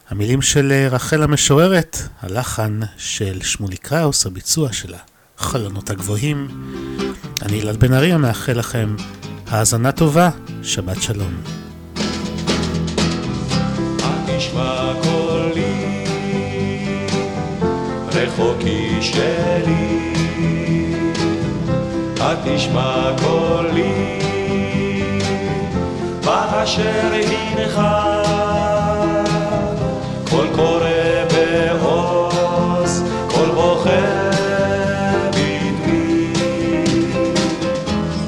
Speaker 2: המילים של אה, רחל המשוררת, הלחן של שמולי קראוס, הביצוע של החלונות הגבוהים. אני אלעד בן ארי המאחל לכם האזנה טובה, שבת שלום.
Speaker 3: תשמע קולי, רחוקי שלי, התשמע קולי, באשר הנך, קול קורא בעוז,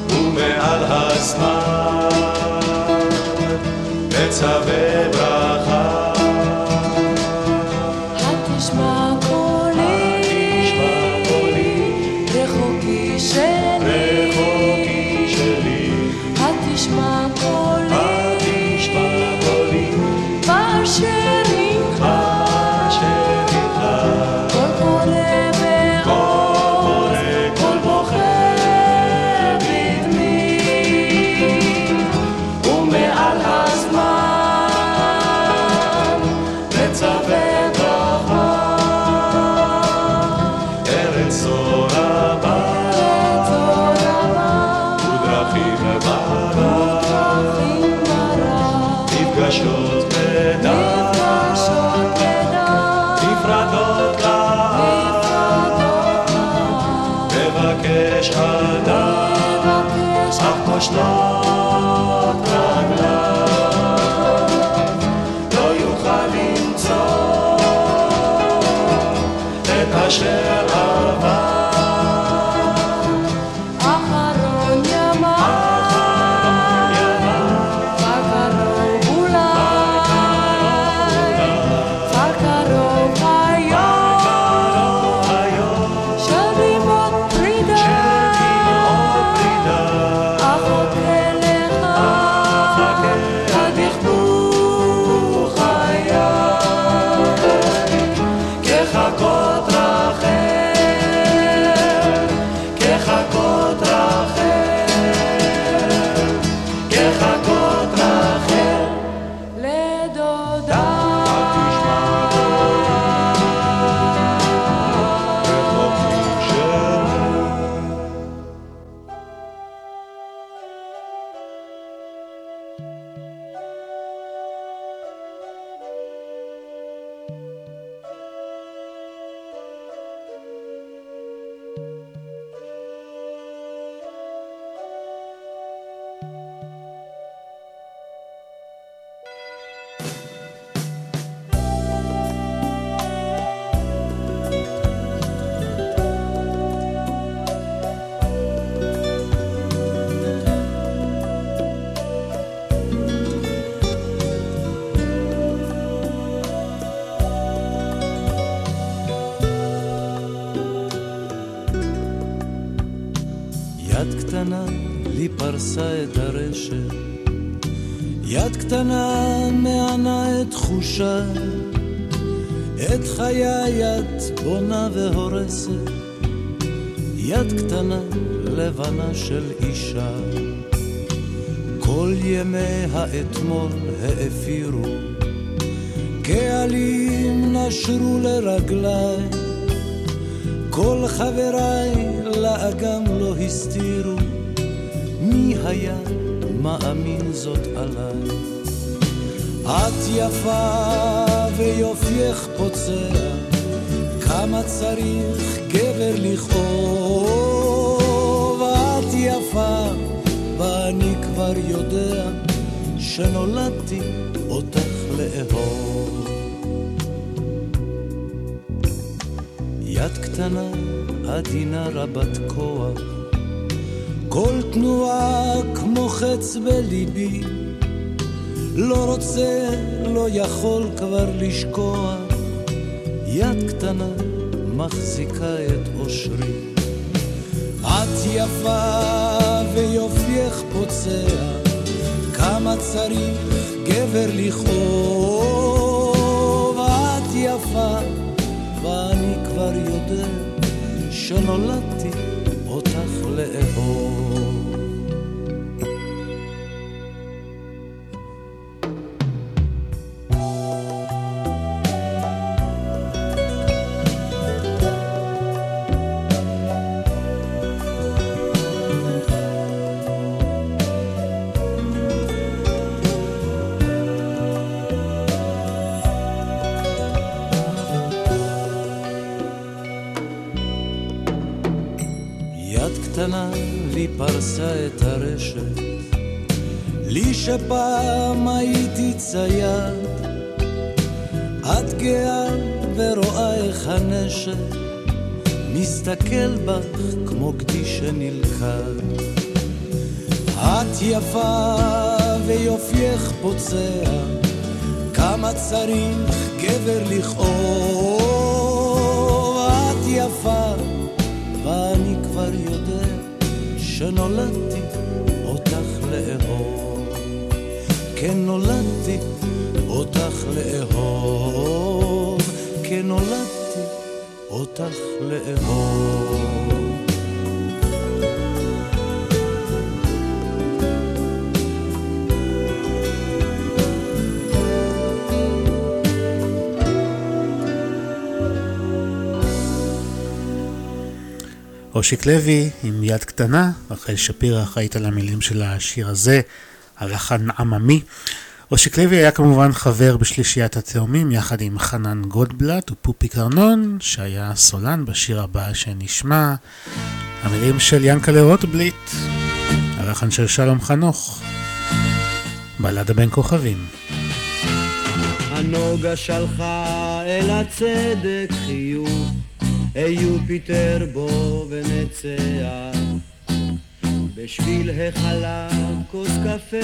Speaker 3: ומעל הזמן מצווה
Speaker 16: מאמין זאת עליי? את יפה ויופייך פוצע, כמה צריך גבר לכאוב. את יפה ואני כבר יודע שנולדתי אותך לאהוב. יד קטנה, עדינה רבת כוח, כל תנועה כמו חץ בליבי, לא רוצה, לא יכול כבר לשקוע, יד קטנה מחזיקה את אושרי. את יפה ויופייך פוצע, כמה צריך גבר לכאוב. את יפה ואני כבר יודע שנולדתי אותך לאהוב. יפה ויופייך פוצע, כמה צריך גבר לכאוב. את יפה ואני כבר יודע שנולדתי אותך לאהוב. כן נולדתי אותך לאהוב. כן נולדתי אותך לאהוב.
Speaker 2: אושיק לוי עם יד קטנה, רחל שפירא אחראית על המילים של השיר הזה, הלחן עממי. אושיק לוי היה כמובן חבר בשלישיית התאומים יחד עם חנן גולדבלט ופופי קרנון שהיה סולן בשיר הבא שנשמע. המילים של ינקלה רוטבליט הלחן של שלום חנוך בלדה בין כוכבים
Speaker 15: הנוגה שלחה אל הצדק חיוך היו פיטר בו ונצח בשביל החלב כוס קפה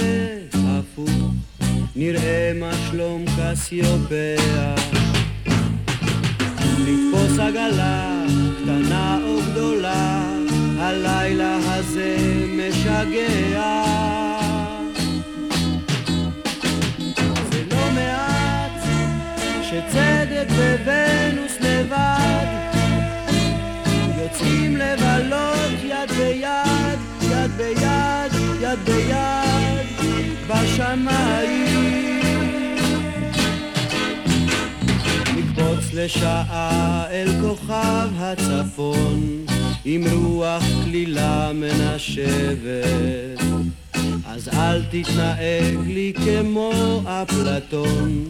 Speaker 15: הפוך נראה מה שלום קסיופיה. לתפוס עגלה, קטנה או גדולה, הלילה הזה משגע. זה לא מעט שצדק וונוס לבד יוצאים לבלות יד ביד, יד ביד, יד ביד. בשמיים. נקפוץ לשעה אל כוכב הצפון, עם רוח כלילה מנשבת. אז אל תתנהג לי כמו אפלטון,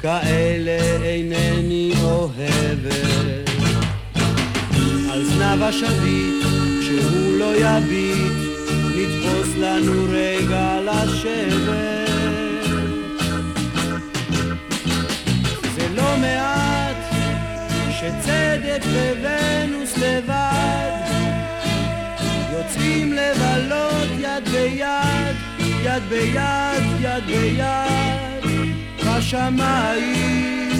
Speaker 15: כאלה אינני אוהבת. על זנב השביט, שהוא לא יביט, לתפוס לנו רגע לשבת. זה לא מעט שצדק וונוס לבד יוצאים לבלות יד ביד, יד ביד, יד ביד, בשמיים.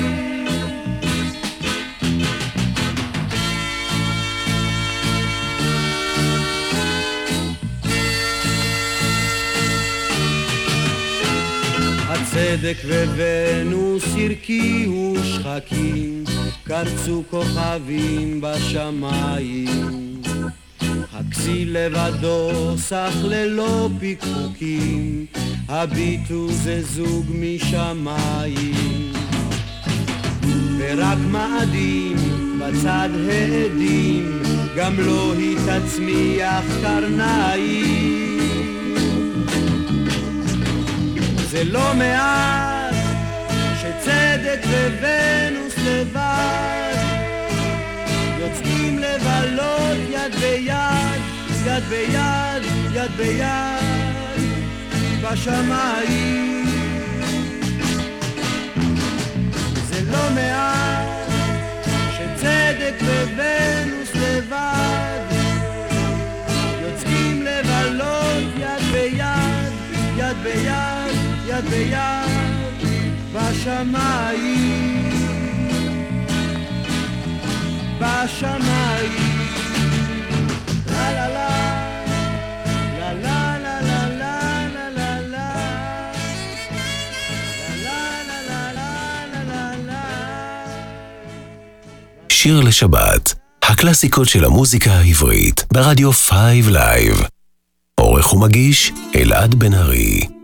Speaker 15: צדק וונוס הרקיעו שחקים, קרצו כוכבים בשמיים. הכסיל לבדו סך ללא פיקפוקים, הביטו זה זוג משמיים. ורק מאדים בצד העדים, גם לא היא תצמיח קרניים. זה לא מעט שצדק וונוס לבד יוצאים לבלות יד ביד, יד ביד, יד ביד בשמיים. זה לא מעט שצדק וונוס לבד יוצאים לבלות יד ביד, יד ביד יד ביד בשמיים, בשמיים. לה לה לה
Speaker 18: שיר לשבת, הקלאסיקות של המוזיקה העברית, ברדיו 5 Live. עורך ומגיש, אלעד בן ארי.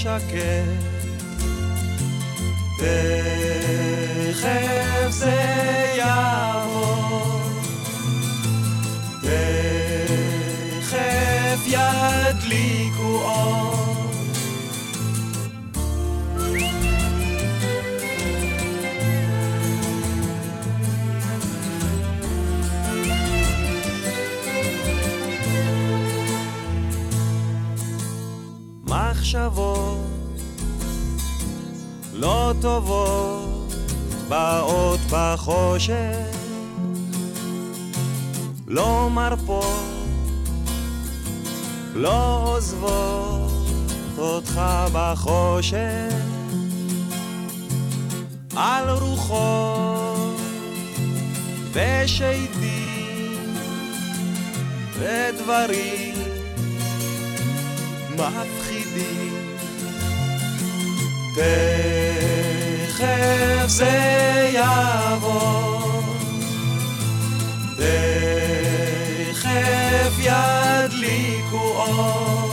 Speaker 28: לשקר.
Speaker 15: מחשבות לא טובות באות בחושך, לא מרפות, לא עוזבות אותך בחושך, על רוחות ושדים ודברים מפחידים. תכף זה יעבור, תכף ידליקו אור.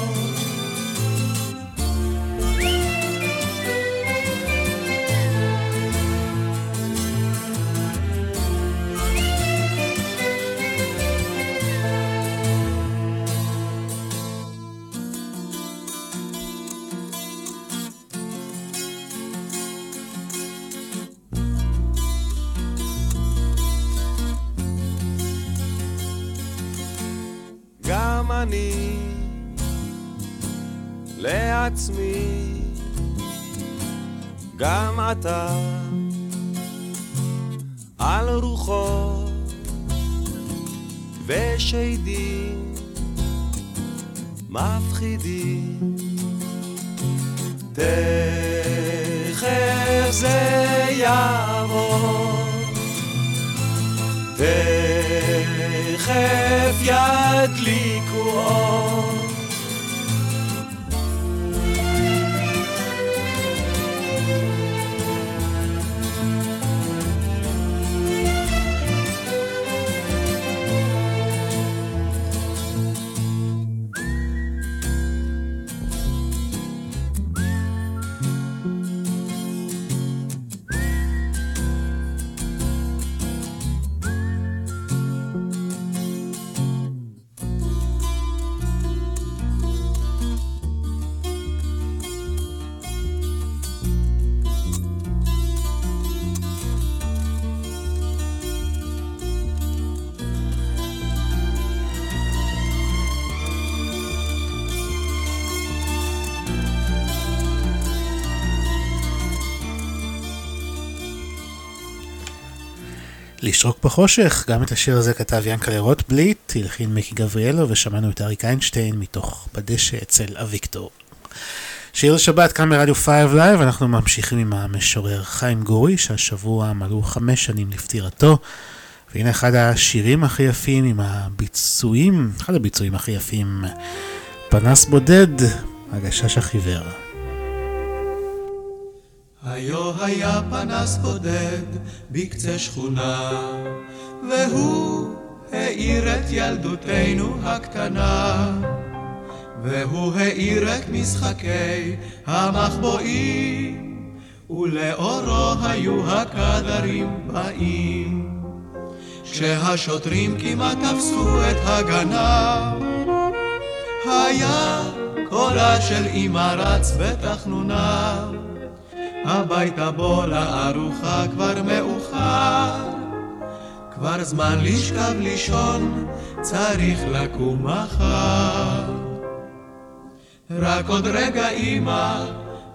Speaker 15: אני לעצמי, גם אתה על רוחות ושדים מפחידים. תכף זה יעבור, תכף ידליקו אור.
Speaker 2: לשרוק בחושך, גם את השיר הזה כתב ינקלה רוטבליט, הלחין מיקי גבריאלו ושמענו את אריק איינשטיין מתוך בדשא אצל אביגדור. שיר לשבת כאן ברדיו 5 לייב, אנחנו ממשיכים עם המשורר חיים גורי, שהשבוע מלאו חמש שנים לפטירתו. והנה אחד השירים הכי יפים עם הביצועים, אחד הביצועים הכי יפים, פנס בודד, הגשש החיוור.
Speaker 29: היו היה פנס בודד בקצה שכונה, והוא האיר את ילדותנו הקטנה. והוא האיר את משחקי המחבואים, ולאורו היו הקדרים באים. כשהשוטרים כמעט תפסו את הגנב, היה קולה של אמא רץ בתחנונה. הביתה בוא לארוחה כבר מאוחר, כבר זמן לשכב לישון, צריך לקום מחר. רק עוד רגע אמא,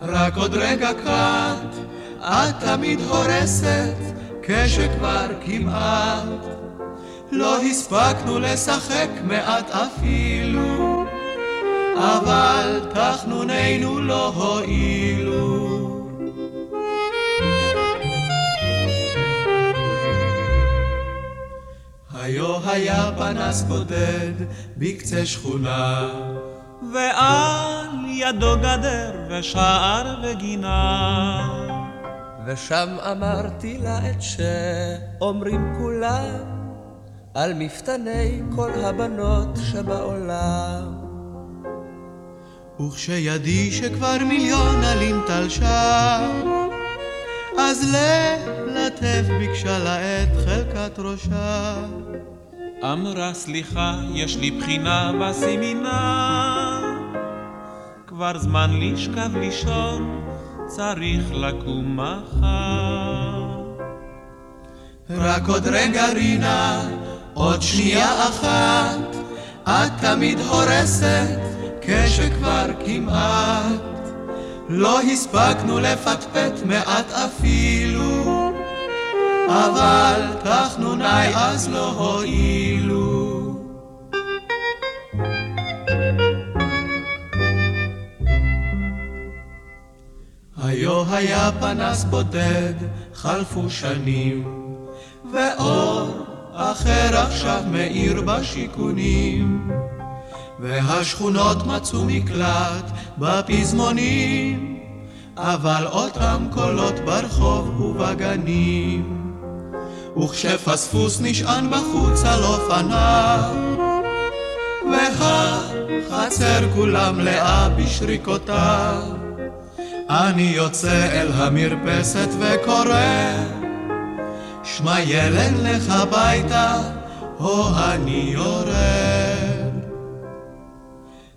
Speaker 29: רק עוד רגע קט, את תמיד הורסת כשכבר כמעט. לא הספקנו לשחק מעט אפילו, אבל תחנונינו לא הועילו. היו היה פנס בודד בקצה שכונה,
Speaker 30: ועל ידו גדר ושער וגינה.
Speaker 31: ושם אמרתי לה את שאומרים כולם על מפתני כל הבנות שבעולם.
Speaker 29: וכשידי שכבר מיליון עלים תלשה, אז ללטף ביקשה לה את חלקת ראשה.
Speaker 30: אמרה סליחה, יש לי בחינה בסמינר. כבר זמן לשכב לישון, צריך לקום מחר.
Speaker 29: רק עוד רגע רינה, עוד שנייה אחת, את תמיד הורסת כשכבר כמעט. לא הספקנו לפטפט מעט אפילו, אבל תחנוני אז לא הועילו. היו היה פנס בודד, חלפו שנים, ואור אחר עכשיו מאיר בשיכונים. והשכונות מצאו מקלט בפזמונים, אבל אותם קולות ברחוב ובגנים. וכשפספוס נשען בחוץ על אופניו, והחצר כולה מלאה בשריקותיו, אני יוצא אל המרפסת וקורא, שמע ילד לך הביתה, או אני יורד.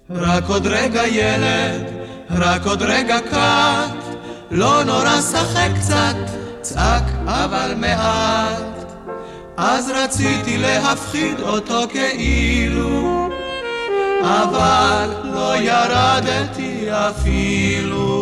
Speaker 29: רק עוד רגע ילד, רק עוד רגע קט, לא נורא שחק קצת, צעק אבל מעט. אז רציתי להפחיד אותו כאילו, אבל לא ירדתי אפילו.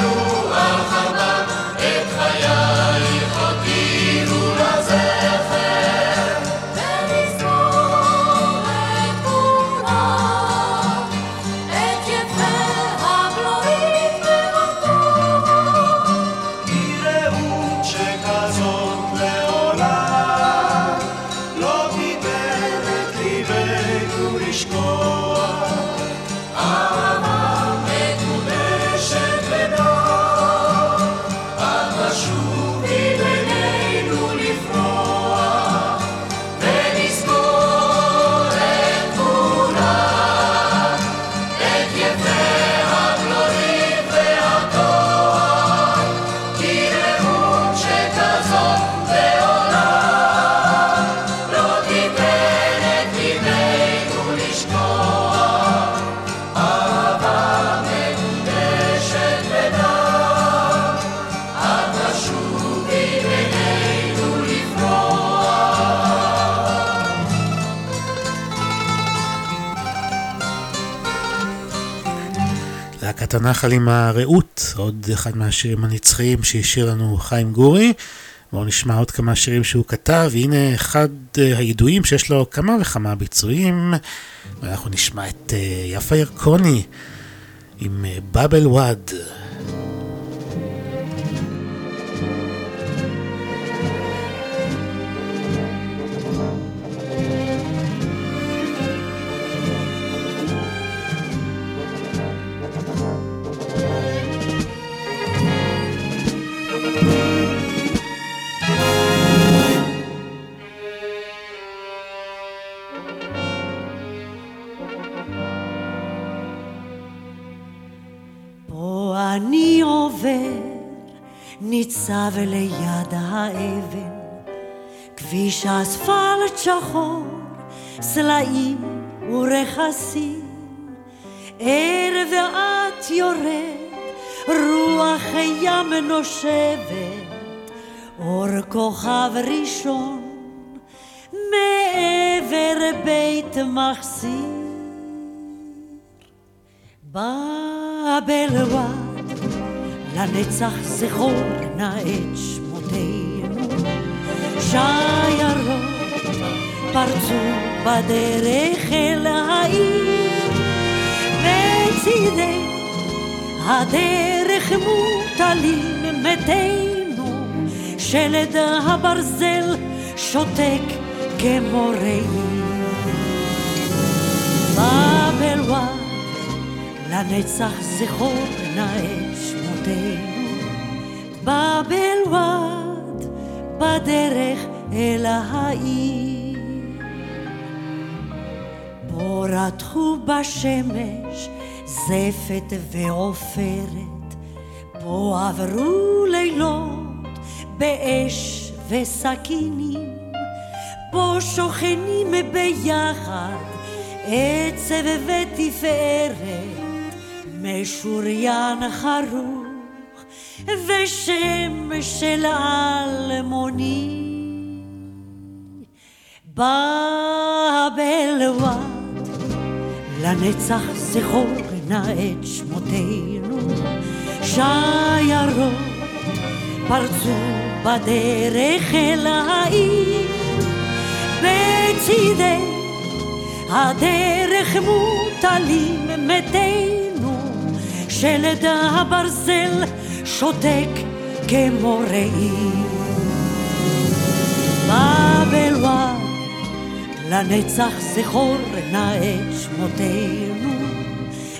Speaker 2: Oh, הנחל עם הרעות, עוד אחד מהשירים הנצחיים שהשאיר לנו חיים גורי. בואו נשמע עוד כמה שירים שהוא כתב, הנה אחד אה, הידועים שיש לו כמה וכמה ביצועים, ואנחנו נשמע את אה, יפה ירקוני עם בבל וואד.
Speaker 17: ניצב ליד האבן, כביש אספלט שחור, סלעים ורכסים, ערב ואת יורד, רוח ים נושבת, אור כוכב ראשון, מעבר בית מחסיר. בבלווה לנצח זכור נא את שמותינו. שיירות פרצו בדרך אל העיר, בצידי הדרך מוטלים מתינו, שלד הברזל שותק כמו. בבלווה לנצח זכור נא בתינו בבלוואד בדרך אל העיר. פה רתחו בשמש זפת ועופרת, פה עברו לילות באש וסכינים, פה שוכנים ביחד עצב ותפארת, משוריין חרוך ושם של אלמוני בבלוות לנצח זכור נא את שמותינו. שיירות פרצו בדרך אל העיר בצידי הדרך מוטלים מתינו. שלד הברזל שותק כמו ראי. בבלווה לנצח זכור נא את שמותינו.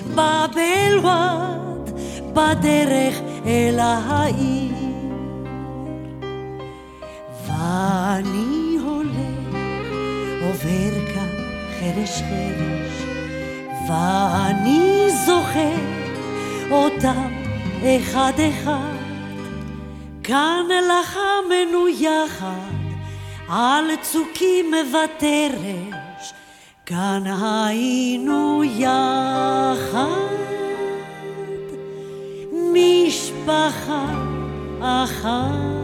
Speaker 17: בבלווד בדרך אל העיר. ואני הולך עובר כאן חרש חרש ואני זוכר אותם אחד אחד, כאן לחמנו יחד, על צוקים ותרש, כאן היינו יחד, משפחה אחת.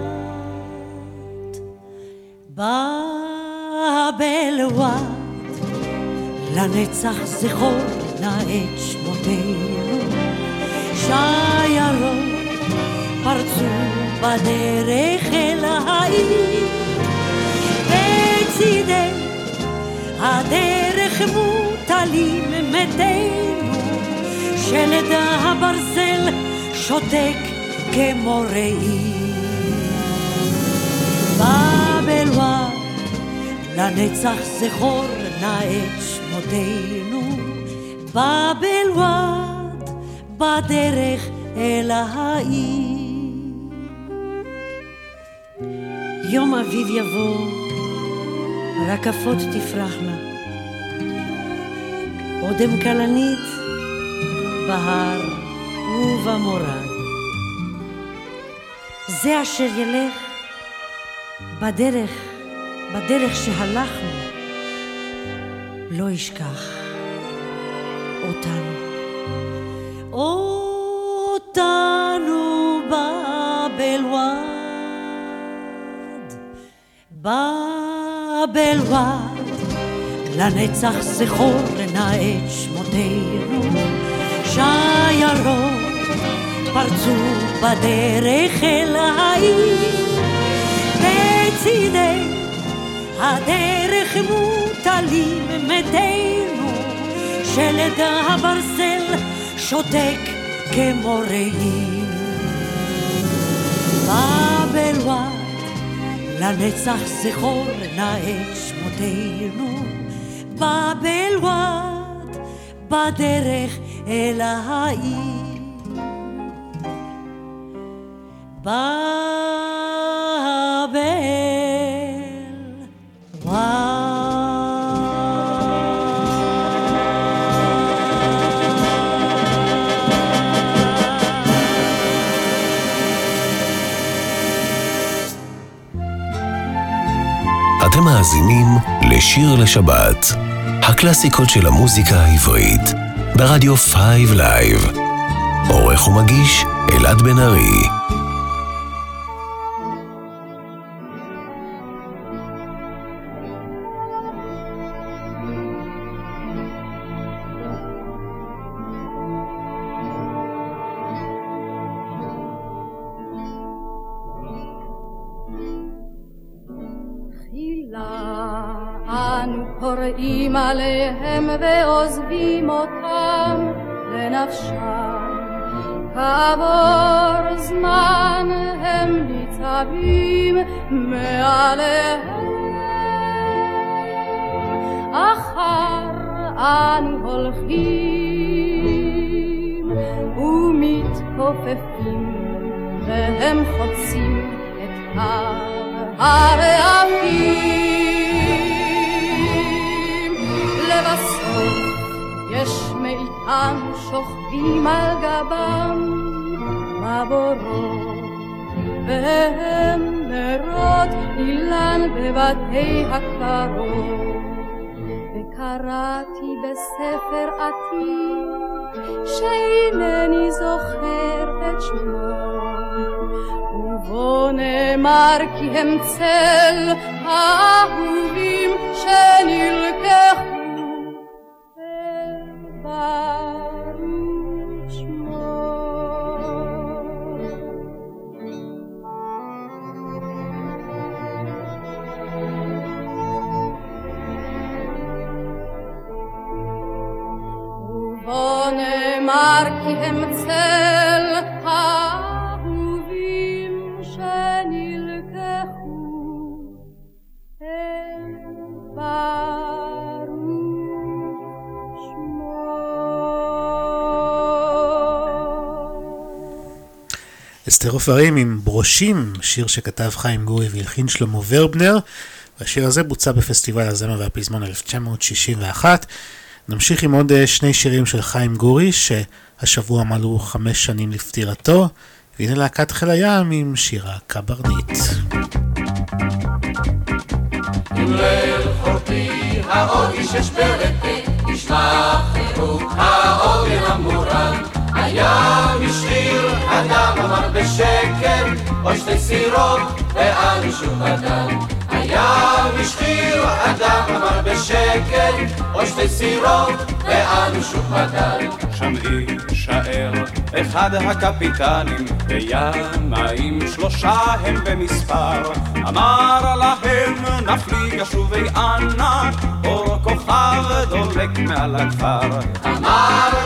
Speaker 17: בבלוואט, לנצח זכור נא את שמותינו. שיירות פרצו בדרך אל העיר. בצידי הדרך מוטלים מתינו שלד הברזל שותק כמו ראי בבלווה לנצח זכור נא את שמותינו. בבלווה בדרך אל העיר. יום אביב יבוא, רקפות תפרחנה, אודם כלנית בהר ובמורד. זה אשר ילך בדרך, בדרך שהלכנו, לא ישכח אותנו. אותנו בבלוואד, בבלוואד, לנצח זכור נא את שמותינו, שי ירוק פרצו בדרך אל העיר בצידי הדרך מוטלים מתינו שלד הברזל שותק כמו ראי בבלוואט לנצח זכור נא את שמותינו. בבלוואט בדרך אל העיר
Speaker 18: אתם מאזינים לשיר לשבת, הקלאסיקות של המוזיקה העברית, ברדיו 5 לייב. עורך ומגיש אלעד בן ארי.
Speaker 24: קוראים עליהם ועוזבים אותם לנפשם. כעבור זמן הם ניצבים מעליהם. אחר אנו הולכים ומתכופפים והם חוצים את הר הרעפים. מאיתנו שוכבים על גבם מבורות והם נרות אילן בבתי הקברות. וקראתי בספר עתיק שאינני זוכר את שמו ובו נאמר כי הם צל האהובים שנלקחו
Speaker 2: אסתר עופרים עם ברושים, שיר שכתב חיים גורי והלחין שלמה ורבנר, והשיר הזה בוצע בפסטיבל הזמר והפזמון 1961. נמשיך עם עוד אה, שני שירים של חיים גורי, שהשבוע מלאו חמש שנים לפטירתו, והנה להקת חיל הים עם שירה קברניט.
Speaker 32: האור אישש ברפא, ישמע חירוק האויר המורן. הים השחיר, אדם אמר בשקר, או שתי סירות, ואנו שוב אדם. הים השחיר, אדם אמר בשקר, או שתי סירות, ואנו שוב אדם.
Speaker 33: שם יישאר אחד הקפיטנים בימיים שלושה הם במספר אמר להם נפליג שובי ענק אור כוכב דולק מעל הכפר
Speaker 32: אמר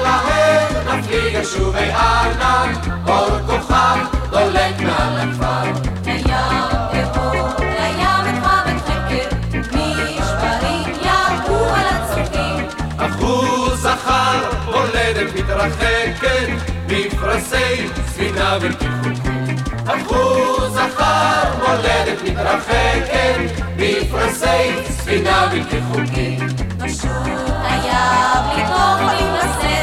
Speaker 32: להם נפליג שובי ענק, אור כוכב דולק מעל הכפר. מתרחקת, מפרשי ספינה בלתי חוקית. זכר, מולדת מתרחקת, מפרשי ספינה בלתי.
Speaker 11: פשוט היה בלי לסרט,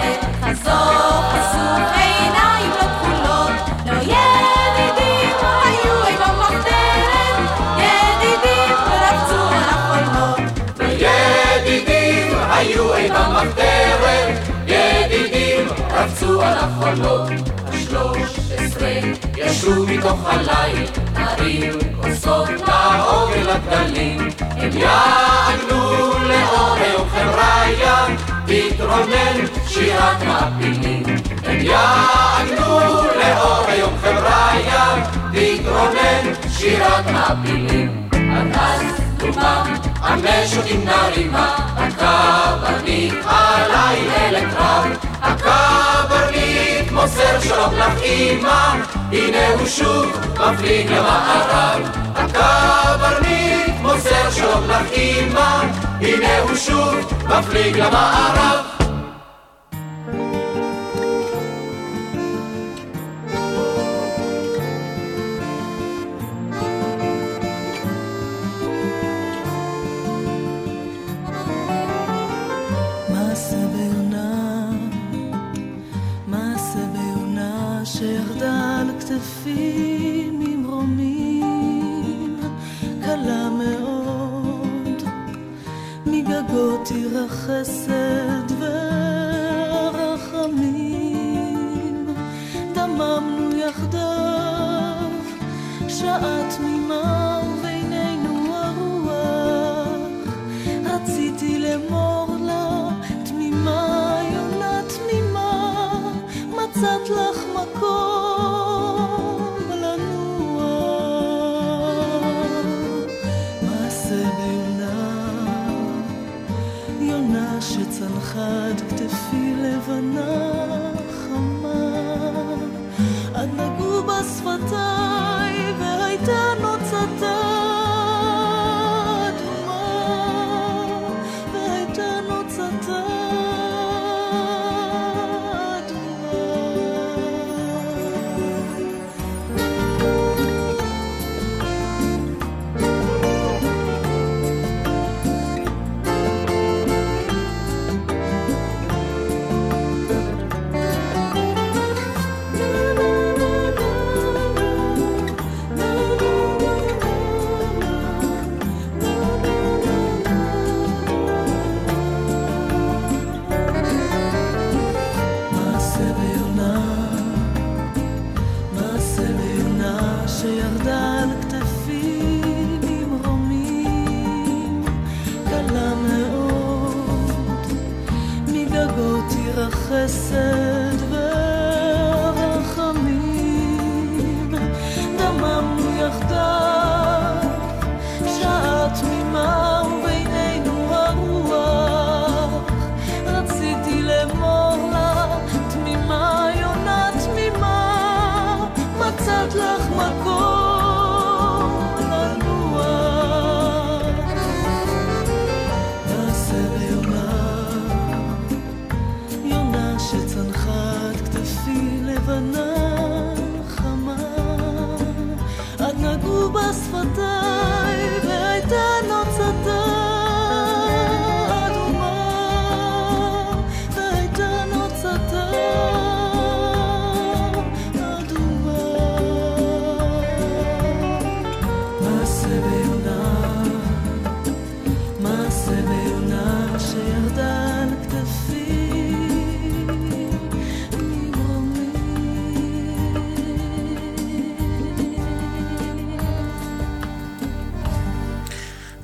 Speaker 11: רבצו על
Speaker 32: החולות. השלוש עשרה ישבו מתוך הליל, הרים כוסות לאור אל הגדלים. הם יעגנו לאור יום חבריה, תתרונן, שירת מעפילים. הם יעגנו לאור היום חברה ים, תתרונן, שירת מעפילים. עד אז תומם המשוט עם נרימה, הקברניט עלי אלת רב. הקברניט מוסר שלום לך אמא, הנה הוא שוב מפליג למערב. הקברניט מוסר שלום לך אמא, הנה הוא שוב מפליג למערב.
Speaker 19: מגגות עיר החסד והרחמים, דממנו יחדיו, שעה תמימה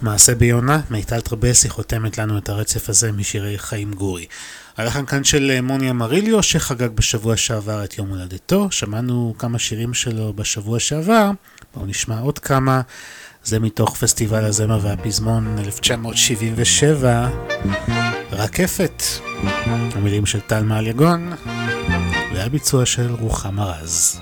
Speaker 19: מעשה ביונה,
Speaker 2: מיטל טרבלסי חותמת לנו את הרצף הזה משירי חיים גורי. הלחן כאן של אה, מוני אמריליו שחגג בשבוע שעבר את יום הולדתו, שמענו כמה שירים שלו בשבוע שעבר, בואו נשמע עוד כמה, זה מתוך פסטיבל הזמר והפזמון 1977, רקפת, המילים של טל מעל יגון, והביצוע של רוחמה רז.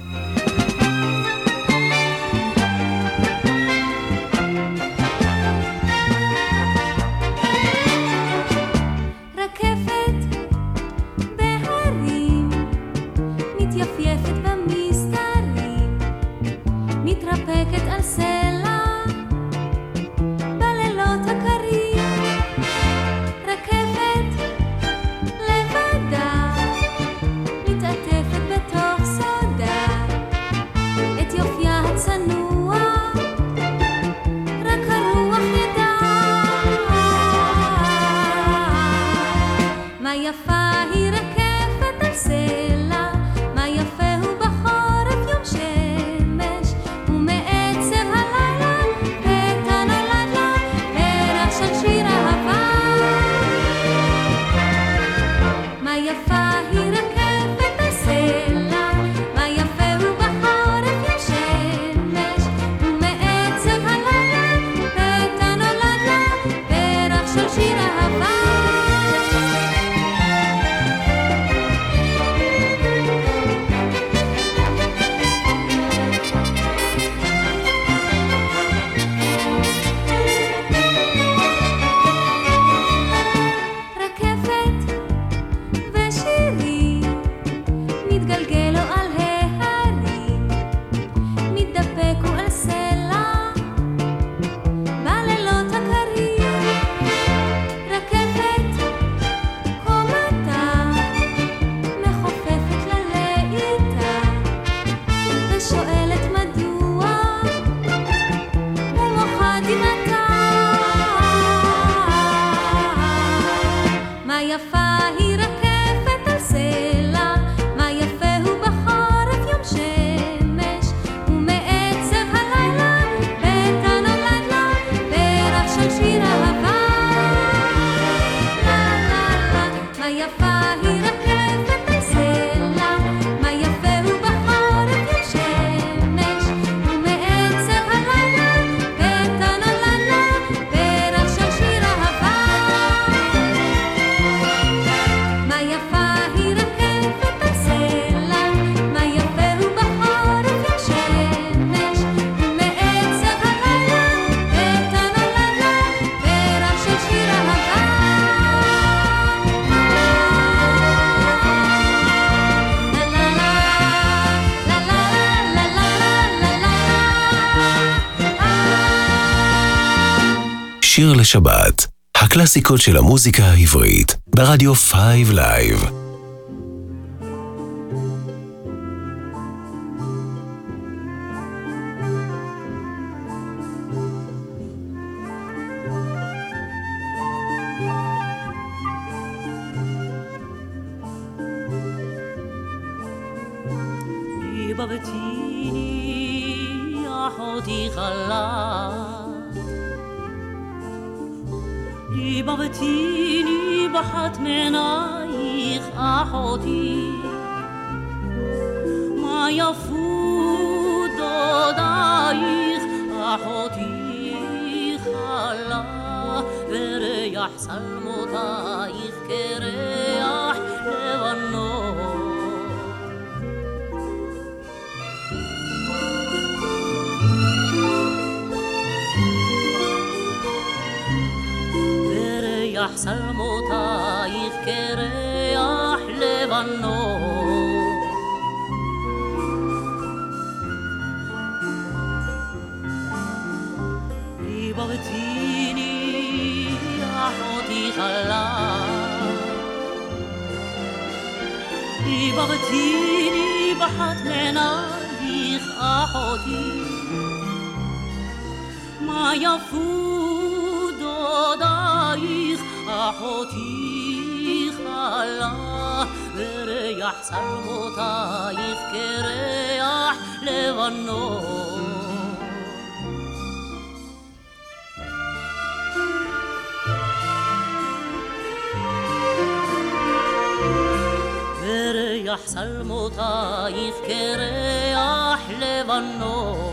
Speaker 18: לשבת, הקלאסיקות של המוזיקה העברית, ברדיו 5 לייב.
Speaker 17: בבתיני אחותי חלה בבתיני בחת מעינייך אחותי מה יפו דודייך אחותי חלה וריח שלמותייך כריח וריח שלמותייך כריח לבנון ליבבתיני אחותי חלה. ליבבתיני בחת מעינייך אחותי. מה יפו אחותי חלה וריח שלמותייך כריח לבנון וריח שלמותייך כריח לבנון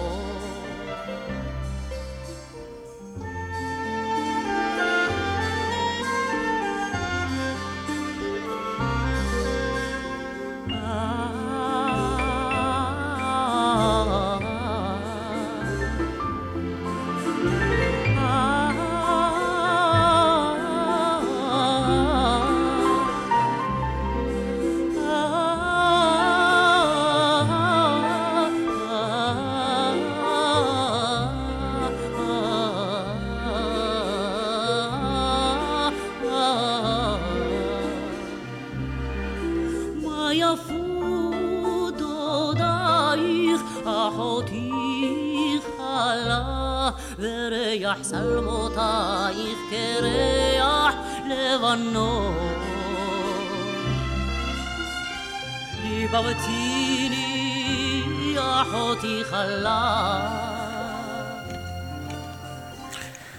Speaker 17: אחותי חלה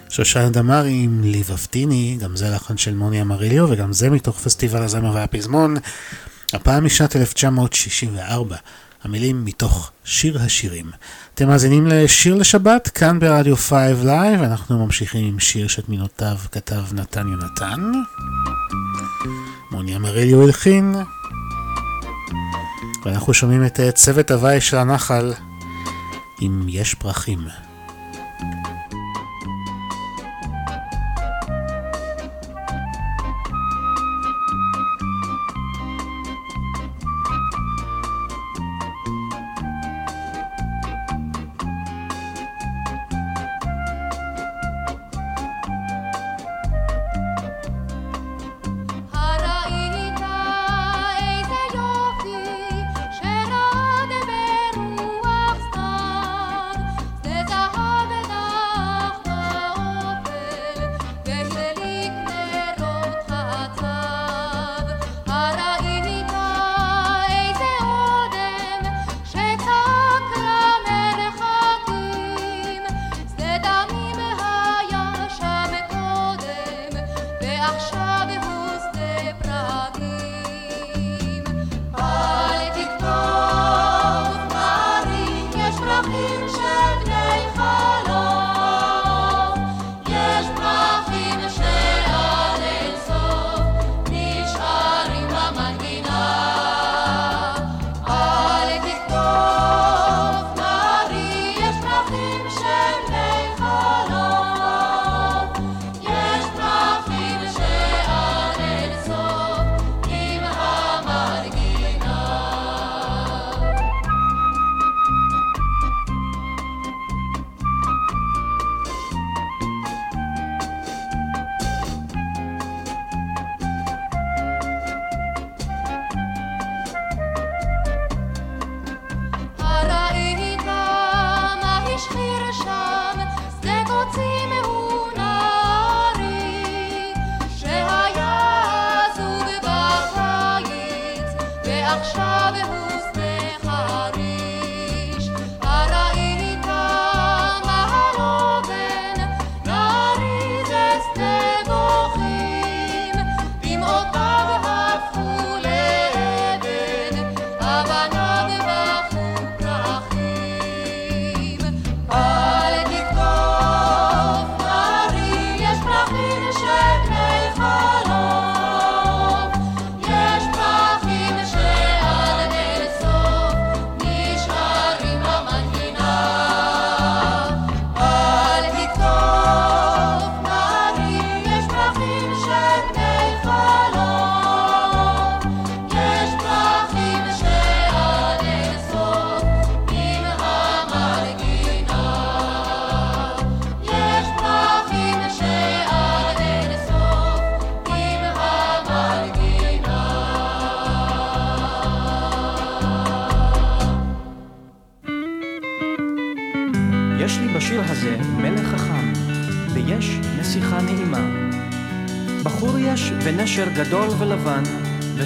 Speaker 2: שושנה דמארי עם לבבתיני, גם זה לחן של מוני אמריליו וגם זה מתוך פסטיבל הזמר והפזמון, הפעם משנת 1964, המילים מתוך שיר השירים. אתם מאזינים לשיר לשבת, כאן ברדיו 5 לייב, אנחנו ממשיכים עם שיר שאת מילותיו כתב נתן יונתן. מוני אמריליו הלחין, ואנחנו שומעים את צוות הוואי של הנחל עם יש פרחים.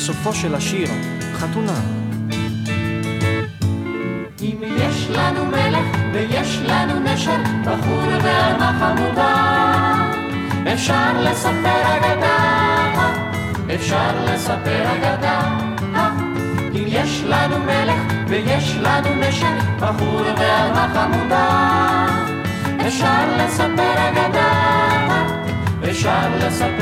Speaker 34: וסופו של השיר חתונה.
Speaker 32: אם יש לנו מלך ויש לנו נשר, בחור ועלמה חמודה, אפשר לספר אגדה, אפשר לספר אגדה. אם יש לנו מלך ויש לנו נשר, בחור ועלמה חמודה, אפשר לספר אגדה, אפשר לספר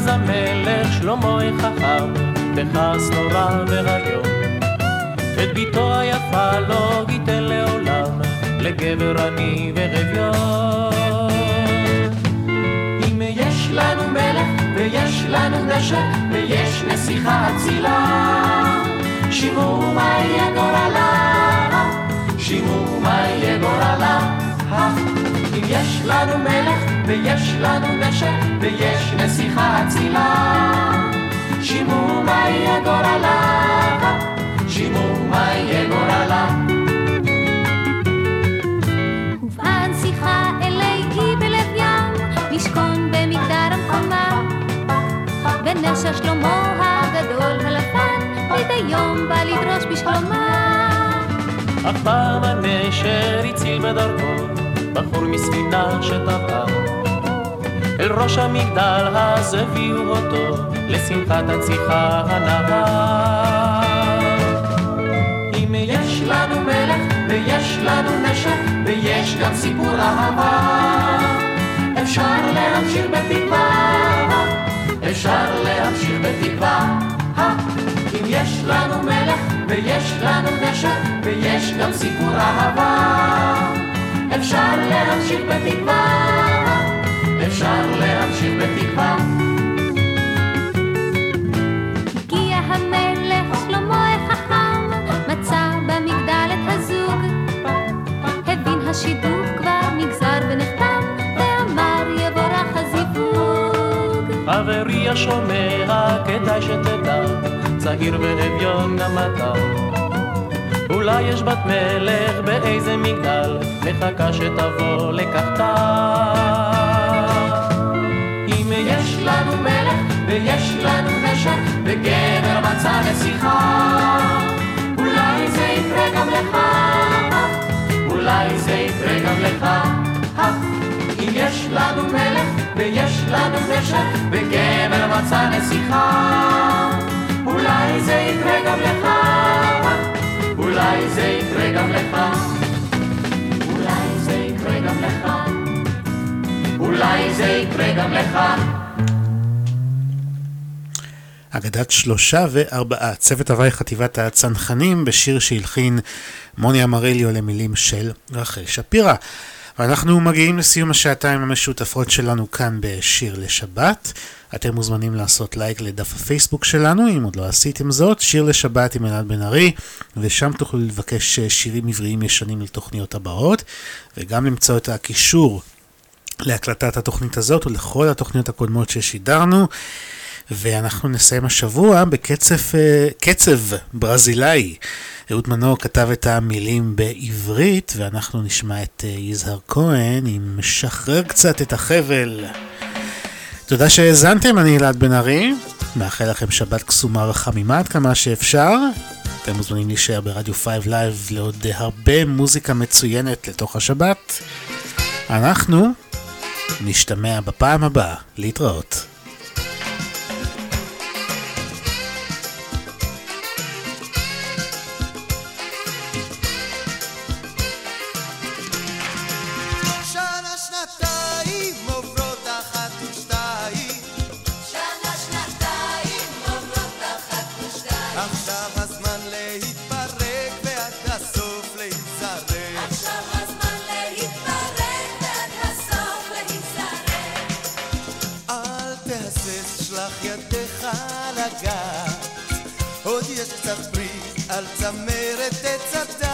Speaker 35: אז המלך שלמה חכם, בכעס נורא והיום. את ביתו היפה לא ייתן לעולם, לגבר עני ורביון.
Speaker 32: אם יש לנו מלך ויש לנו נשר ויש נסיכה אצילה שמעו מה יהיה גורלה שמעו מה יהיה גורלה אם יש לנו מלך ויש לנו נשר ויש נסיכה אצילה שמעו מה יהיה גורלה שמעו מה יהיה גורלה
Speaker 11: אלי בלב ים, במגדר. ונשר שלמה הגדול הלבן, מדי יום בא לדרוש בשלומה.
Speaker 35: אך פעם הנשר הציל בדרכו בחור מספינה שטבעה. אל ראש המגדל אז הביאו אותו לשמחת הנציחה הנהר.
Speaker 32: אם יש לנו מלך ויש לנו נשר ויש גם סיפור אהבה אפשר להמשיך בתקווה. אפשר להמשיך בתקווה. אם יש לנו מלך ויש לנו נשר ויש גם סיפור אהבה אפשר להמשיך בתקווה אפשר להמשיך בתקווה
Speaker 11: הגיע המלך שלמה החכם, מצא במגדל את הזוג. הבין השידוך כבר נגזר ונחתם, ואמר יבורך הזיווג.
Speaker 35: חברי השומע, כדאי שתדע, צעיר ואביון גם אתה. אולי יש בת מלך באיזה מגדל, מחכה שתבוא לקחתה.
Speaker 32: לנו מלך ויש לנו נשר וגבר מצא נסיכה אולי זה יקרה גם לך אולי זה יקרה גם לך. אם יש לנו מלך ויש לנו נשר וגבר מצא נסיכה אולי זה יקרה גם לך אולי זה יקרה גם לך. אולי זה יקרה גם לך. אולי זה יקרה גם לך.
Speaker 2: אגדת שלושה וארבעה, צוות הוואי חטיבת הצנחנים בשיר שהלחין מוני אמרליו למילים של רחל שפירא. ואנחנו מגיעים לסיום השעתיים המשותפות שלנו כאן בשיר לשבת. אתם מוזמנים לעשות לייק לדף הפייסבוק שלנו, אם עוד לא עשיתם זאת, שיר לשבת עם אלעד בן ארי, ושם תוכלו לבקש שירים עבריים ישנים לתוכניות הבאות, וגם למצוא את הקישור להקלטת התוכנית הזאת ולכל התוכניות הקודמות ששידרנו. ואנחנו נסיים השבוע בקצב קצב ברזילאי. אהוד מנור כתב את המילים בעברית, ואנחנו נשמע את יזהר כהן עם משחרר קצת את החבל. תודה שהאזנתם, אני אלעד בן ארי, מאחל לכם שבת קסומה וחמימה עד כמה שאפשר. אתם מוזמנים להישאר ברדיו 5 לייב לעוד הרבה מוזיקה מצוינת לתוך השבת. אנחנו נשתמע בפעם הבאה, להתראות.
Speaker 28: עוד יש קצת פרי על צמרת הדת